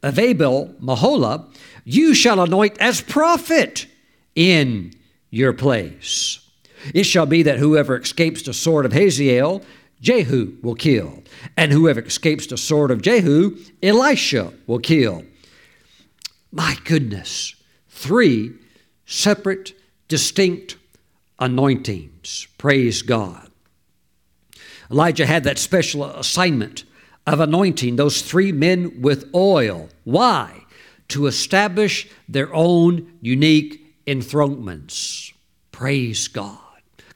of Abel Meholah, you shall anoint as prophet in your place. It shall be that whoever escapes the sword of Hazael Jehu will kill. And whoever escapes the sword of Jehu, Elisha will kill. My goodness, three separate, distinct anointings. Praise God. Elijah had that special assignment of anointing those three men with oil. Why? To establish their own unique enthronements. Praise God.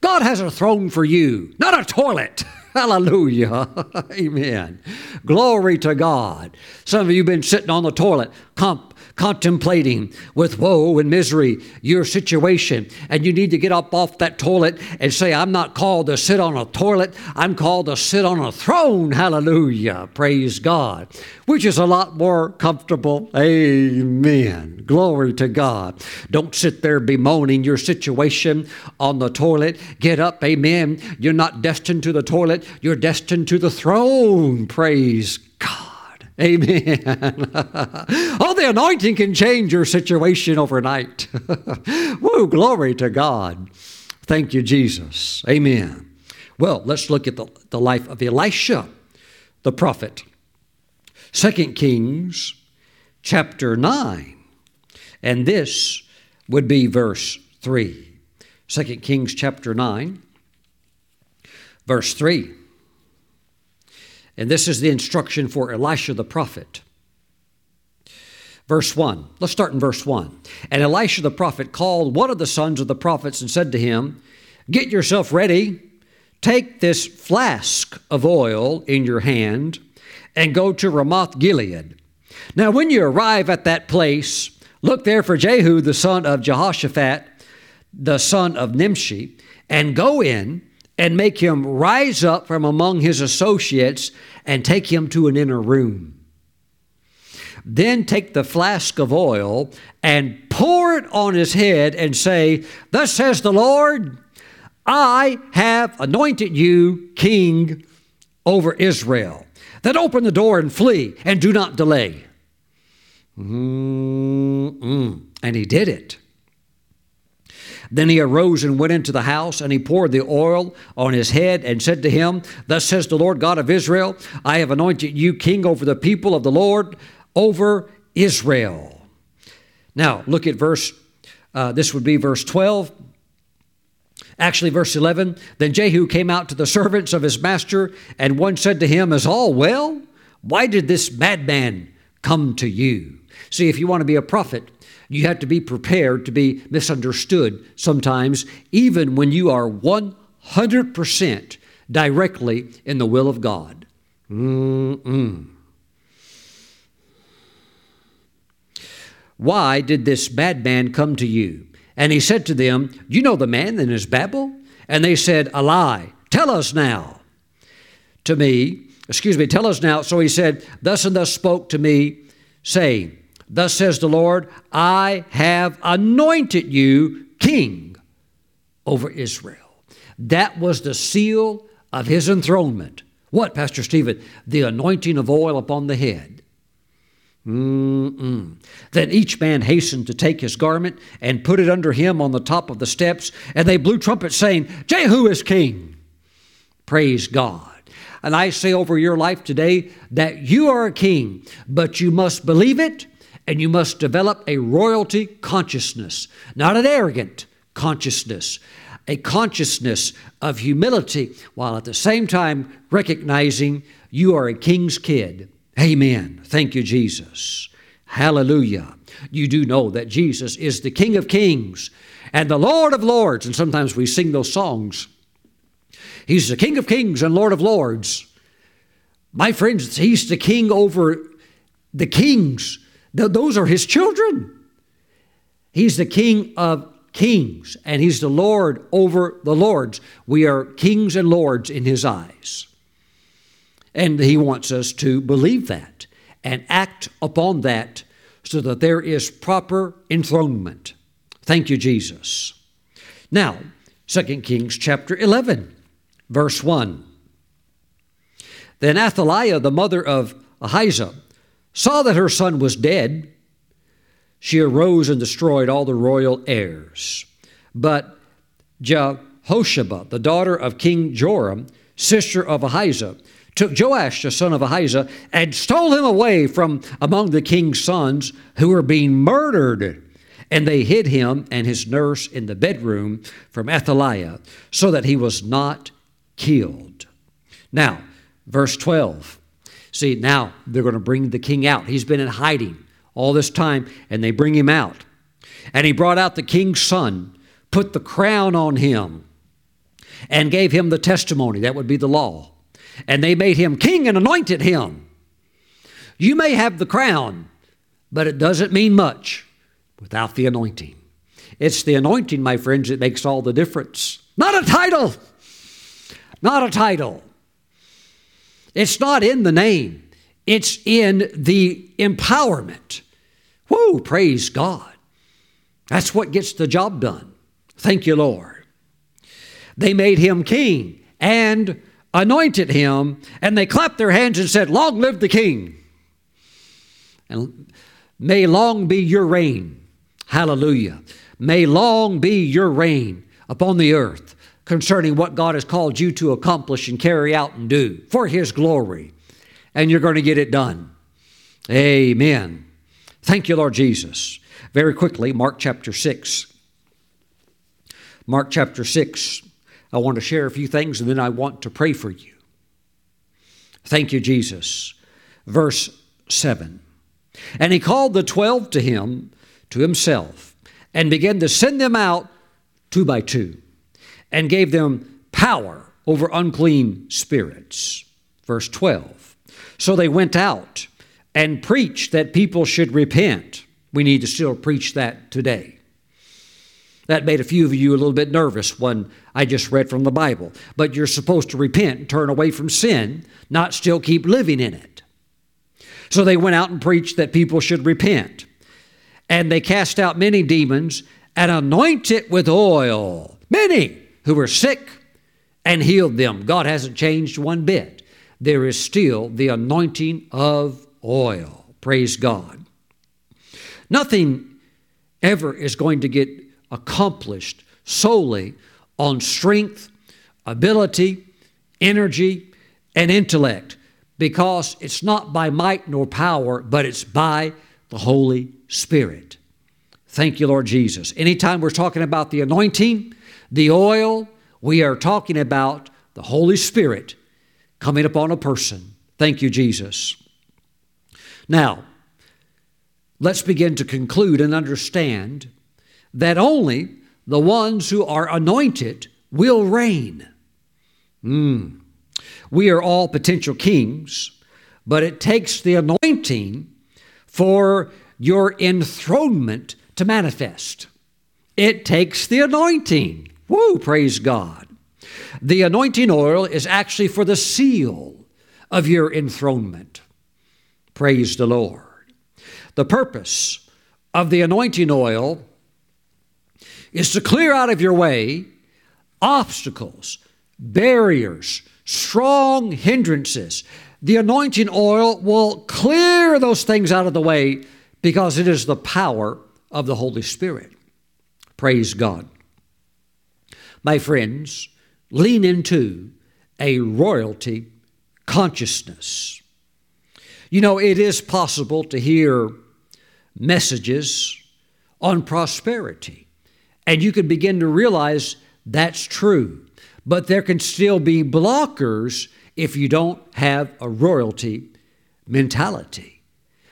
God has a throne for you, not a toilet. Hallelujah. Amen. Glory to God. Some of you have been sitting on the toilet, comp- contemplating with woe and misery your situation, and you need to get up off that toilet and say, I'm not called to sit on a toilet, I'm called to sit on a throne. Hallelujah. Praise God. Which is a lot more comfortable. Amen. Glory to God. Don't sit there bemoaning your situation on the toilet. Get up. Amen. You're not destined to the toilet, you're destined to the throne. Praise God. Amen. oh, the anointing can change your situation overnight. Woo, glory to God. Thank you, Jesus. Amen. Well, let's look at the, the life of Elisha, the prophet. Second Kings chapter 9. And this would be verse 3. 2 Kings chapter 9, verse 3. And this is the instruction for Elisha the prophet. Verse 1. Let's start in verse 1. And Elisha the prophet called one of the sons of the prophets and said to him, Get yourself ready, take this flask of oil in your hand, and go to Ramoth Gilead. Now, when you arrive at that place, look there for Jehu the son of Jehoshaphat, the son of Nimshi, and go in and make him rise up from among his associates and take him to an inner room. Then take the flask of oil and pour it on his head and say, Thus says the Lord, I have anointed you king over Israel. Then open the door and flee and do not delay. Mm-mm. And he did it. Then he arose and went into the house, and he poured the oil on his head and said to him, Thus says the Lord God of Israel, I have anointed you king over the people of the Lord, over Israel. Now, look at verse, uh, this would be verse 12. Actually, verse 11 Then Jehu came out to the servants of his master, and one said to him, Is all well? Why did this madman come to you? See, if you want to be a prophet, you have to be prepared to be misunderstood sometimes, even when you are 100% directly in the will of God. Mm-mm. Why did this bad man come to you? And he said to them, You know the man and his babble? And they said, A lie. Tell us now. To me, excuse me, tell us now. So he said, Thus and thus spoke to me, saying, Thus says the Lord, I have anointed you king over Israel. That was the seal of his enthronement. What, Pastor Steven? The anointing of oil upon the head. Mm-mm. Then each man hastened to take his garment and put it under him on the top of the steps, and they blew trumpets, saying, Jehu is king. Praise God. And I say over your life today that you are a king, but you must believe it and you must develop a royalty consciousness, not an arrogant consciousness, a consciousness of humility, while at the same time recognizing you are a king's kid. Amen. Thank you, Jesus. Hallelujah. You do know that Jesus is the King of kings and the Lord of lords. And sometimes we sing those songs. He's the King of kings and Lord of lords. My friends, He's the King over the kings Th- those are his children. He's the King of kings, and he's the Lord over the lords. We are kings and lords in his eyes. And he wants us to believe that and act upon that so that there is proper enthronement. Thank you, Jesus. Now, 2 Kings chapter 11, verse 1. Then Athaliah, the mother of Ahaziah, saw that her son was dead, she arose and destroyed all the royal heirs. But Jehosheba, the daughter of King Joram, sister of Ahaziah, took Joash, the son of Ahaziah, and stole him away from among the king's sons who were being murdered. And they hid him and his nurse in the bedroom from Athaliah so that he was not killed. Now, verse 12. See, now they're going to bring the king out. He's been in hiding all this time, and they bring him out. And he brought out the king's son, put the crown on him, and gave him the testimony. That would be the law. And they made him king and anointed him. You may have the crown, but it doesn't mean much without the anointing. It's the anointing, my friends, that makes all the difference. Not a title. Not a title. It's not in the name, it's in the empowerment. Whoa, praise God. That's what gets the job done. Thank you, Lord. They made him king and anointed him, and they clapped their hands and said, Long live the king. And may long be your reign. Hallelujah. May long be your reign upon the earth concerning what God has called you to accomplish and carry out and do for His glory. And you're going to get it done. Amen. Thank you, Lord Jesus. Very quickly, Mark chapter 6. Mark chapter 6. I want to share a few things and then I want to pray for you. Thank you, Jesus. Verse 7. And he called the twelve to him, to himself, and began to send them out two by two, and gave them power over unclean spirits. Verse 12. So they went out and preached that people should repent. We need to still preach that today. That made a few of you a little bit nervous when I just read from the Bible. But you're supposed to repent and turn away from sin, not still keep living in it. So they went out and preached that people should repent. And they cast out many demons and anointed with oil many who were sick and healed them. God hasn't changed one bit. There is still the anointing of oil. Praise God. Nothing ever is going to get accomplished solely on strength, ability, energy, and intellect because it's not by might nor power, but it's by the Holy Spirit. Thank you, Lord Jesus. Anytime we're talking about the anointing, the oil, we are talking about the Holy Spirit coming upon a person. Thank you, Jesus. Now, let's begin to conclude and understand that only the ones who are anointed will reign. Mm. We are all potential kings, but it takes the anointing for your enthronement to manifest. It takes the anointing. Woo, praise God. The anointing oil is actually for the seal of your enthronement. Praise the Lord. The purpose of the anointing oil is to clear out of your way obstacles, barriers, strong hindrances. The anointing oil will clear those things out of the way because it is the power of the Holy Spirit. Praise God. My friends, lean into a royalty consciousness. You know, it is possible to hear messages on prosperity, and you can begin to realize that's true. But there can still be blockers if you don't have a royalty mentality.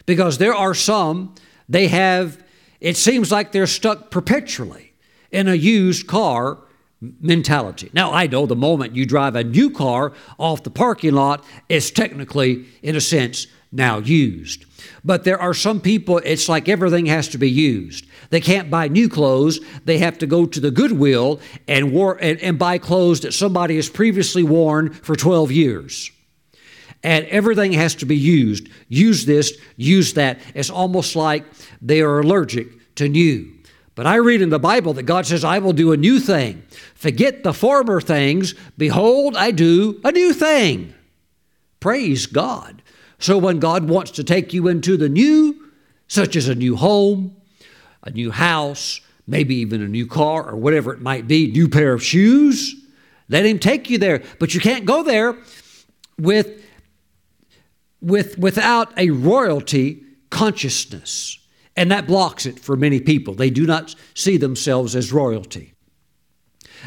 Because there are some, they have, it seems like they're stuck perpetually in a used car mentality. Now, I know the moment you drive a new car off the parking lot, it's technically, in a sense, now used. But there are some people, it's like everything has to be used. They can't buy new clothes. They have to go to the Goodwill and, war, and, and buy clothes that somebody has previously worn for 12 years. And everything has to be used. Use this, use that. It's almost like they are allergic to new. But I read in the Bible that God says, I will do a new thing. Forget the former things. Behold, I do a new thing. Praise God. So when God wants to take you into the new, such as a new home, a new house, maybe even a new car or whatever it might be, new pair of shoes. Let him take you there, but you can't go there with, with without a royalty consciousness. And that blocks it for many people. They do not see themselves as royalty.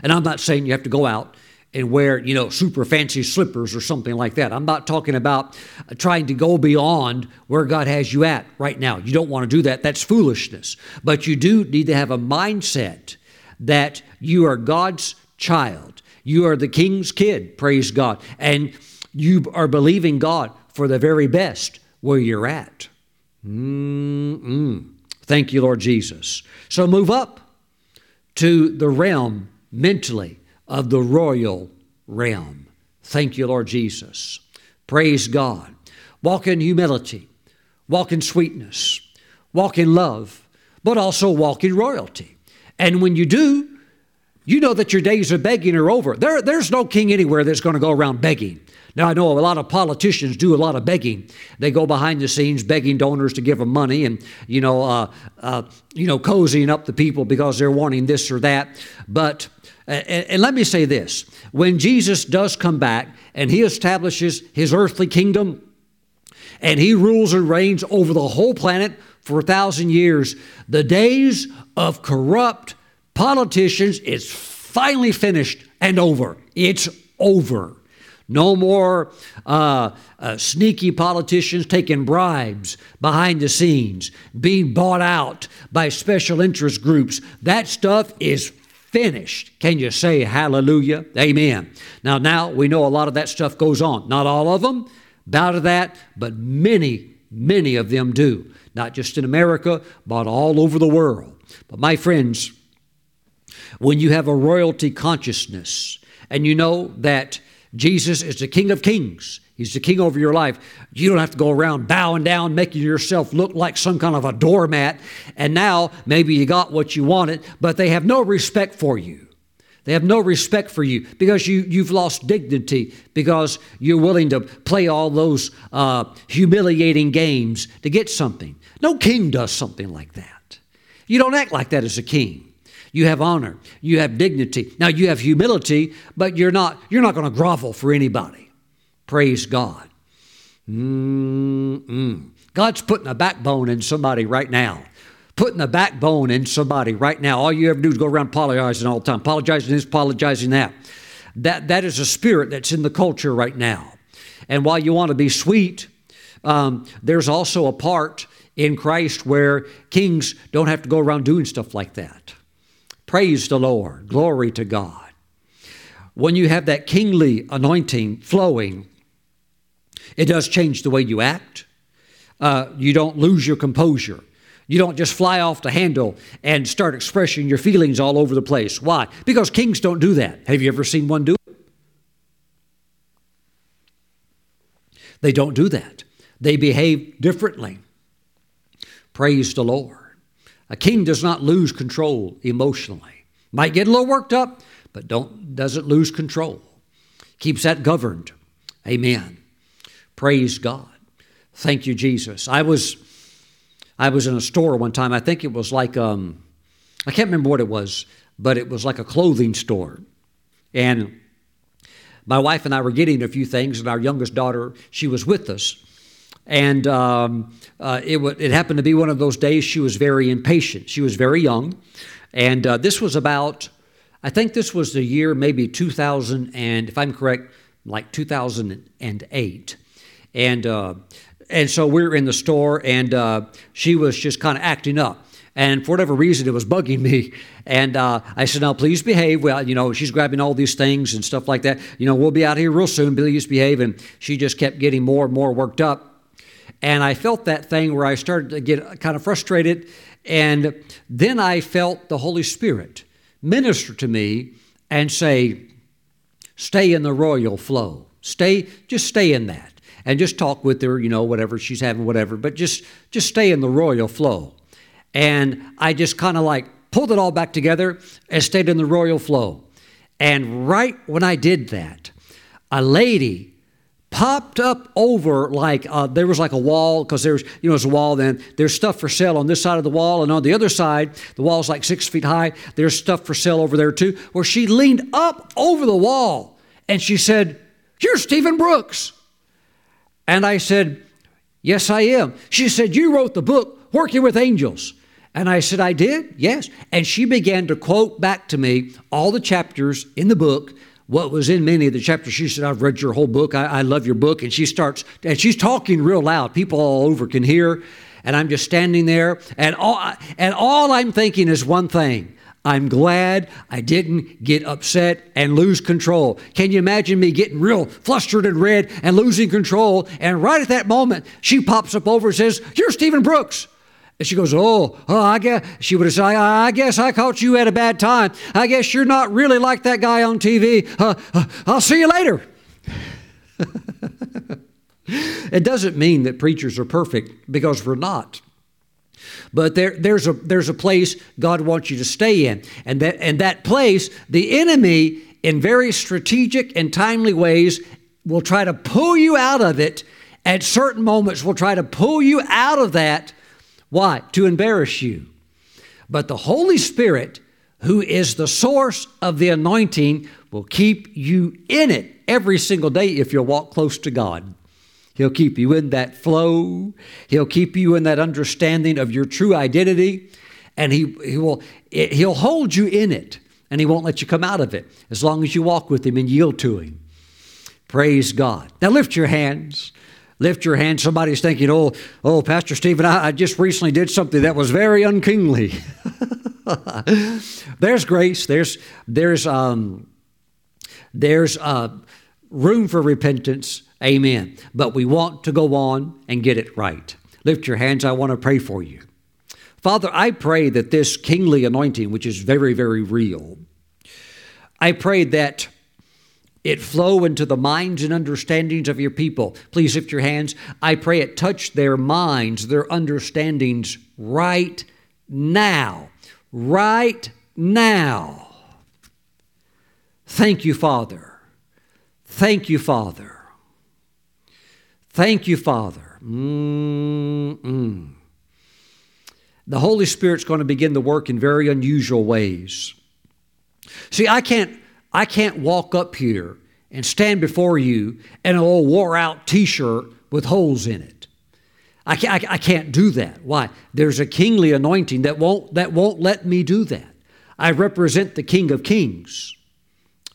And I'm not saying you have to go out and wear, you know, super fancy slippers or something like that. I'm not talking about trying to go beyond where God has you at right now. You don't want to do that. That's foolishness. But you do need to have a mindset that you are God's child. You are the king's kid, praise God. And you are believing God for the very best where you're at. Mm-mm. Thank you, Lord Jesus. So move up to the realm mentally of the royal realm. Thank you, Lord Jesus. Praise God. Walk in humility, walk in sweetness, walk in love, but also walk in royalty. And when you do, you know that your days of begging are over. There, there's no king anywhere that's going to go around begging. Now, I know a lot of politicians do a lot of begging. They go behind the scenes begging donors to give them money and, you know, uh, uh, you know, cozying up the people because they're wanting this or that. But and, and let me say this when Jesus does come back and he establishes his earthly kingdom and he rules and reigns over the whole planet for a thousand years, the days of corrupt politicians is finally finished and over. It's over. No more uh, uh, sneaky politicians taking bribes behind the scenes, being bought out by special interest groups. That stuff is finished. Can you say hallelujah? Amen. Now, now we know a lot of that stuff goes on. Not all of them bow to that, but many, many of them do. Not just in America, but all over the world. But my friends, when you have a royalty consciousness and you know that Jesus is the King of Kings, He's the king over your life. You don't have to go around bowing down, making yourself look like some kind of a doormat. And now maybe you got what you wanted, but they have no respect for you. They have no respect for you because you, you've lost dignity because you're willing to play all those uh, humiliating games to get something. No king does something like that. You don't act like that as a king. You have honor, you have dignity. Now you have humility, but you're not you're not going to grovel for anybody. Praise God. Mm-mm. God's putting a backbone in somebody right now. Putting a backbone in somebody right now. All you ever do is go around apologizing all the time, apologizing this, apologizing that. That, that is a spirit that's in the culture right now. And while you want to be sweet, um, there's also a part in Christ where kings don't have to go around doing stuff like that. Praise the Lord. Glory to God. When you have that kingly anointing flowing, it does change the way you act. Uh, you don't lose your composure. You don't just fly off the handle and start expressing your feelings all over the place. Why? Because kings don't do that. Have you ever seen one do it? They don't do that. They behave differently. Praise the Lord. A king does not lose control emotionally. Might get a little worked up, but don't doesn't lose control. Keeps that governed. Amen. Praise God. Thank you, Jesus. I was I was in a store one time. I think it was like um, I can't remember what it was, but it was like a clothing store. And my wife and I were getting a few things, and our youngest daughter, she was with us. And um, uh, it, w- it happened to be one of those days she was very impatient. She was very young. And uh, this was about, I think this was the year maybe 2000, and if I'm correct, like 2008. And, uh, and so we were in the store, and uh, she was just kind of acting up. And for whatever reason, it was bugging me. And uh, I said, "Now, please behave." Well, you know, she's grabbing all these things and stuff like that. You know, we'll be out here real soon. Please behave. And she just kept getting more and more worked up. And I felt that thing where I started to get kind of frustrated. And then I felt the Holy Spirit minister to me and say, "Stay in the royal flow. Stay, just stay in that." and just talk with her, you know, whatever she's having, whatever, but just just stay in the royal flow. And I just kind of like pulled it all back together and stayed in the royal flow. And right when I did that, a lady popped up over like uh, there was like a wall because there's you know there's a wall then there's stuff for sale on this side of the wall and on the other side the wall's like six feet high there's stuff for sale over there too where she leaned up over the wall and she said you're steven brooks and I said, Yes, I am. She said, You wrote the book, working with angels. And I said, I did, yes. And she began to quote back to me all the chapters in the book, what was in many of the chapters. She said, I've read your whole book. I, I love your book. And she starts, and she's talking real loud. People all over can hear. And I'm just standing there, and all, and all I'm thinking is one thing I'm glad I didn't get upset and lose control. Can you imagine me getting real flustered and red and losing control? And right at that moment, she pops up over and says, You're Steven Brooks. And she goes, Oh, oh I guess, she would have said, I guess I caught you at a bad time. I guess you're not really like that guy on TV. Uh, uh, I'll see you later. it doesn't mean that preachers are perfect because we're not. But there, there's, a, there's a place God wants you to stay in. And that, and that place, the enemy, in very strategic and timely ways, will try to pull you out of it. At certain moments, will try to pull you out of that. Why? To embarrass you. But the Holy Spirit, who is the source of the anointing, will keep you in it every single day if you'll walk close to God. He'll keep you in that flow. He'll keep you in that understanding of your true identity. And he, he will, he'll hold you in it and he won't let you come out of it as long as you walk with him and yield to him. Praise God. Now lift your hands. Lift your hands. Somebody's thinking, oh, oh, Pastor Steven, I, I just recently did something that was very unkingly. there's grace. There's there's um, there's uh, room for repentance. Amen. But we want to go on and get it right. Lift your hands. I want to pray for you. Father, I pray that this kingly anointing, which is very, very real, I pray that it flow into the minds and understandings of your people. Please lift your hands. I pray it touch their minds, their understandings right now. Right now. Thank you, Father. Thank you, Father. Thank you, Father. Mm-mm. The Holy Spirit's going to begin to work in very unusual ways. See, I can't, I can't walk up here and stand before you in an old wore out t shirt with holes in it. I can't, I, I can't do that. Why? There's a kingly anointing that won't, that won't let me do that. I represent the King of Kings.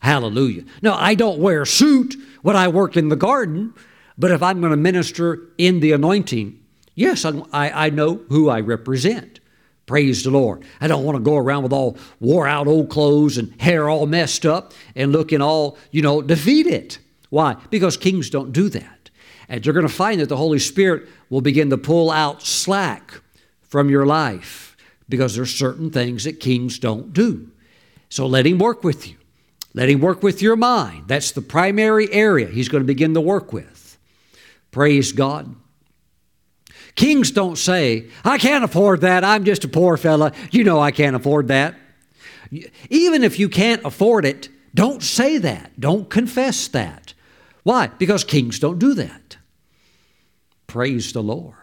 Hallelujah. No, I don't wear a suit when I work in the garden. But if I'm going to minister in the anointing, yes, I, I know who I represent. Praise the Lord. I don't want to go around with all wore out old clothes and hair all messed up and looking all, you know, defeated. Why? Because kings don't do that. And you're going to find that the Holy Spirit will begin to pull out slack from your life because there's certain things that kings don't do. So let Him work with you. Let Him work with your mind. That's the primary area He's going to begin to work with. Praise God. Kings don't say, I can't afford that. I'm just a poor fella. You know I can't afford that. Even if you can't afford it, don't say that. Don't confess that. Why? Because kings don't do that. Praise the Lord.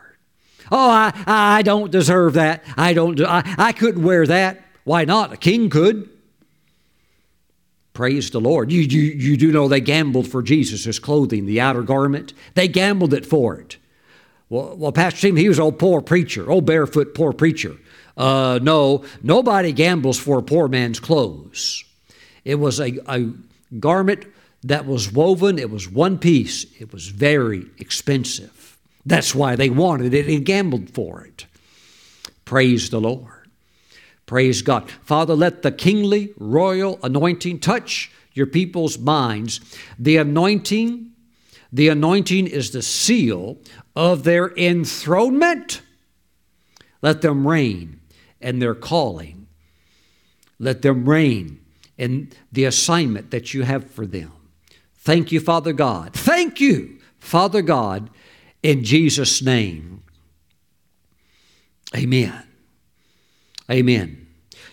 Oh, I, I don't deserve that. I don't I, I couldn't wear that. Why not? A king could. Praise the Lord. You, you, you do know they gambled for Jesus' clothing, the outer garment. They gambled it for it. Well, well Pastor Tim, he was old poor preacher, old barefoot poor preacher. Uh, no, nobody gambles for a poor man's clothes. It was a, a garment that was woven, it was one piece, it was very expensive. That's why they wanted it and gambled for it. Praise the Lord. Praise God. Father, let the kingly, royal anointing touch your people's minds. The anointing, the anointing is the seal of their enthronement. Let them reign and their calling. Let them reign in the assignment that you have for them. Thank you, Father God. Thank you, Father God, in Jesus' name. Amen. Amen.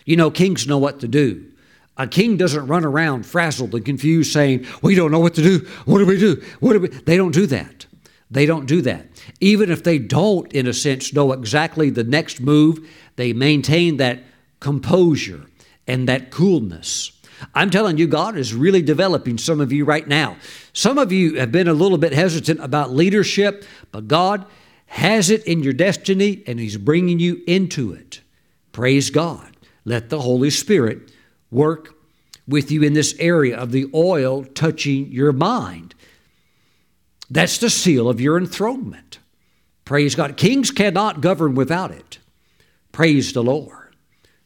You know, kings know what to do. A king doesn't run around frazzled and confused saying, We don't know what to do. What do we do? What do we? They don't do that. They don't do that. Even if they don't, in a sense, know exactly the next move, they maintain that composure and that coolness. I'm telling you, God is really developing some of you right now. Some of you have been a little bit hesitant about leadership, but God has it in your destiny and He's bringing you into it. Praise God. Let the Holy Spirit work with you in this area of the oil touching your mind. That's the seal of your enthronement. Praise God. Kings cannot govern without it. Praise the Lord.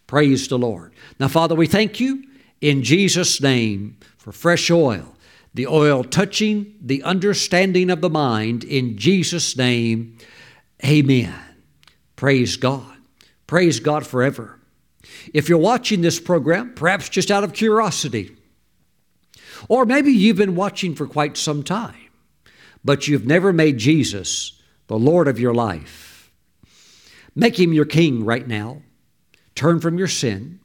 Praise the Lord. Now, Father, we thank you in Jesus' name for fresh oil, the oil touching the understanding of the mind. In Jesus' name, amen. Praise God. Praise God forever. If you're watching this program, perhaps just out of curiosity, or maybe you've been watching for quite some time, but you've never made Jesus the Lord of your life, make him your king right now. Turn from your sin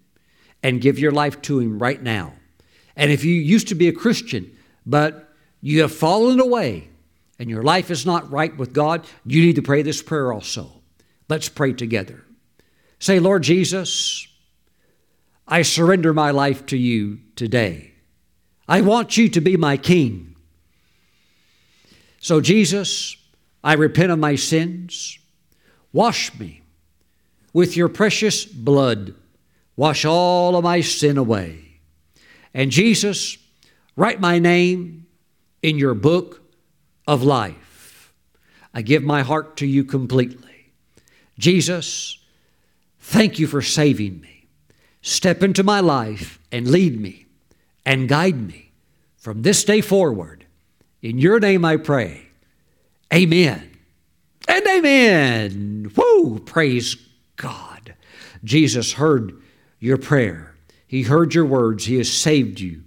and give your life to him right now. And if you used to be a Christian, but you have fallen away and your life is not right with God, you need to pray this prayer also. Let's pray together. Say, Lord Jesus, I surrender my life to you today. I want you to be my king. So, Jesus, I repent of my sins. Wash me with your precious blood. Wash all of my sin away. And Jesus, write my name in your book of life. I give my heart to you completely. Jesus, thank you for saving me. Step into my life and lead me and guide me from this day forward. In your name I pray. Amen. And amen. Woo! Praise God. Jesus heard your prayer. He heard your words. He has saved you.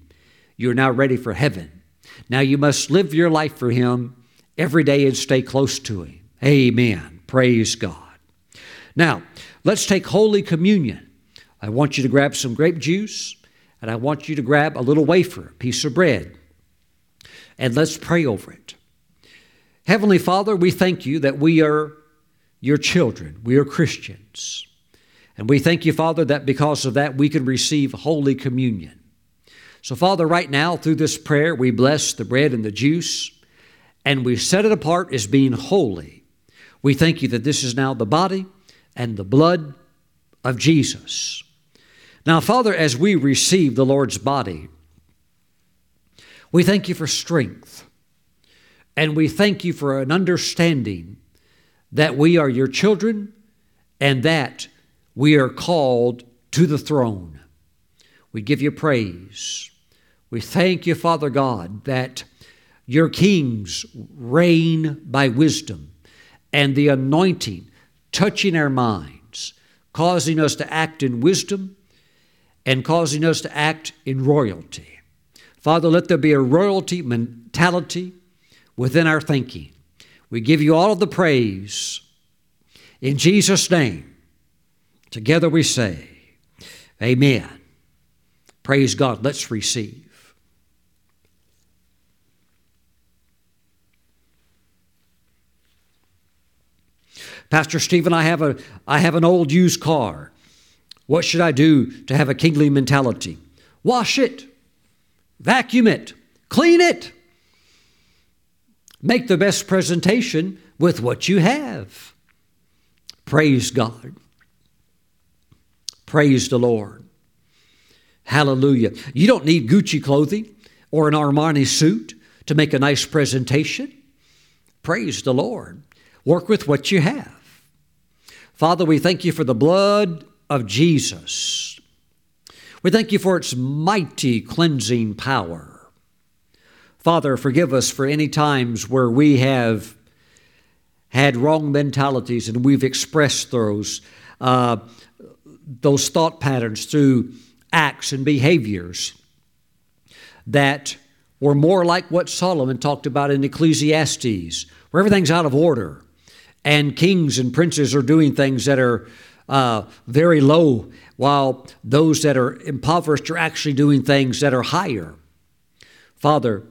You're now ready for heaven. Now you must live your life for Him every day and stay close to Him. Amen. Praise God. Now, let's take Holy Communion. I want you to grab some grape juice and I want you to grab a little wafer, a piece of bread, and let's pray over it. Heavenly Father, we thank you that we are your children. We are Christians. And we thank you, Father, that because of that we can receive Holy Communion. So, Father, right now, through this prayer, we bless the bread and the juice, and we set it apart as being holy. We thank you that this is now the body and the blood of Jesus. Now, Father, as we receive the Lord's body, we thank you for strength. And we thank you for an understanding that we are your children and that we are called to the throne. We give you praise. We thank you, Father God, that your kings reign by wisdom and the anointing touching our minds, causing us to act in wisdom and causing us to act in royalty. Father, let there be a royalty mentality within our thinking. We give you all of the praise. In Jesus' name, together we say, Amen. Praise God. Let's receive. Pastor Steven, I have a I have an old used car. What should I do to have a kingly mentality? Wash it, vacuum it, clean it. Make the best presentation with what you have. Praise God. Praise the Lord. Hallelujah. You don't need Gucci clothing or an Armani suit to make a nice presentation. Praise the Lord. Work with what you have. Father, we thank you for the blood of Jesus. We thank you for its mighty cleansing power. Father, forgive us for any times where we have had wrong mentalities and we've expressed those, uh, those thought patterns through acts and behaviors that were more like what Solomon talked about in Ecclesiastes, where everything's out of order and kings and princes are doing things that are uh, very low, while those that are impoverished are actually doing things that are higher. Father,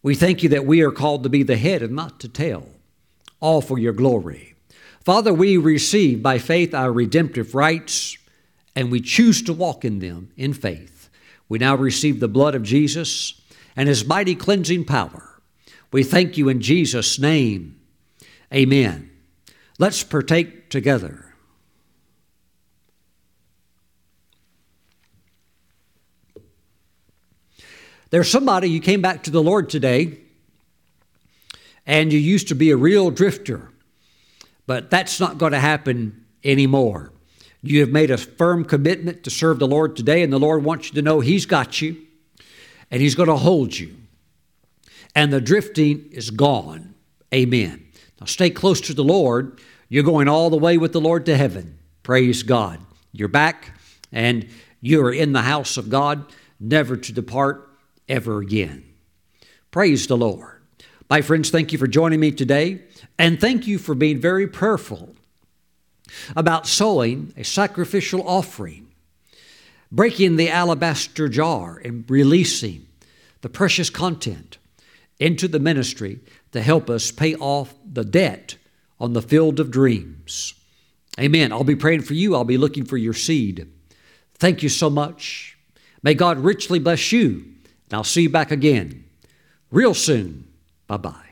we thank you that we are called to be the head and not to tail, all for your glory. Father, we receive by faith our redemptive rights, and we choose to walk in them in faith. We now receive the blood of Jesus and his mighty cleansing power. We thank you in Jesus' name. Amen. Let's partake together. There's somebody you came back to the Lord today and you used to be a real drifter, but that's not going to happen anymore. You have made a firm commitment to serve the Lord today, and the Lord wants you to know He's got you and He's going to hold you. And the drifting is gone. Amen. Now stay close to the Lord. You're going all the way with the Lord to heaven. Praise God. You're back and you're in the house of God, never to depart ever again. Praise the Lord. My friends, thank you for joining me today, and thank you for being very prayerful about sowing a sacrificial offering, breaking the alabaster jar, and releasing the precious content into the ministry to help us pay off the debt on the field of dreams. Amen. I'll be praying for you. I'll be looking for your seed. Thank you so much. May God richly bless you. And I'll see you back again real soon. Bye bye.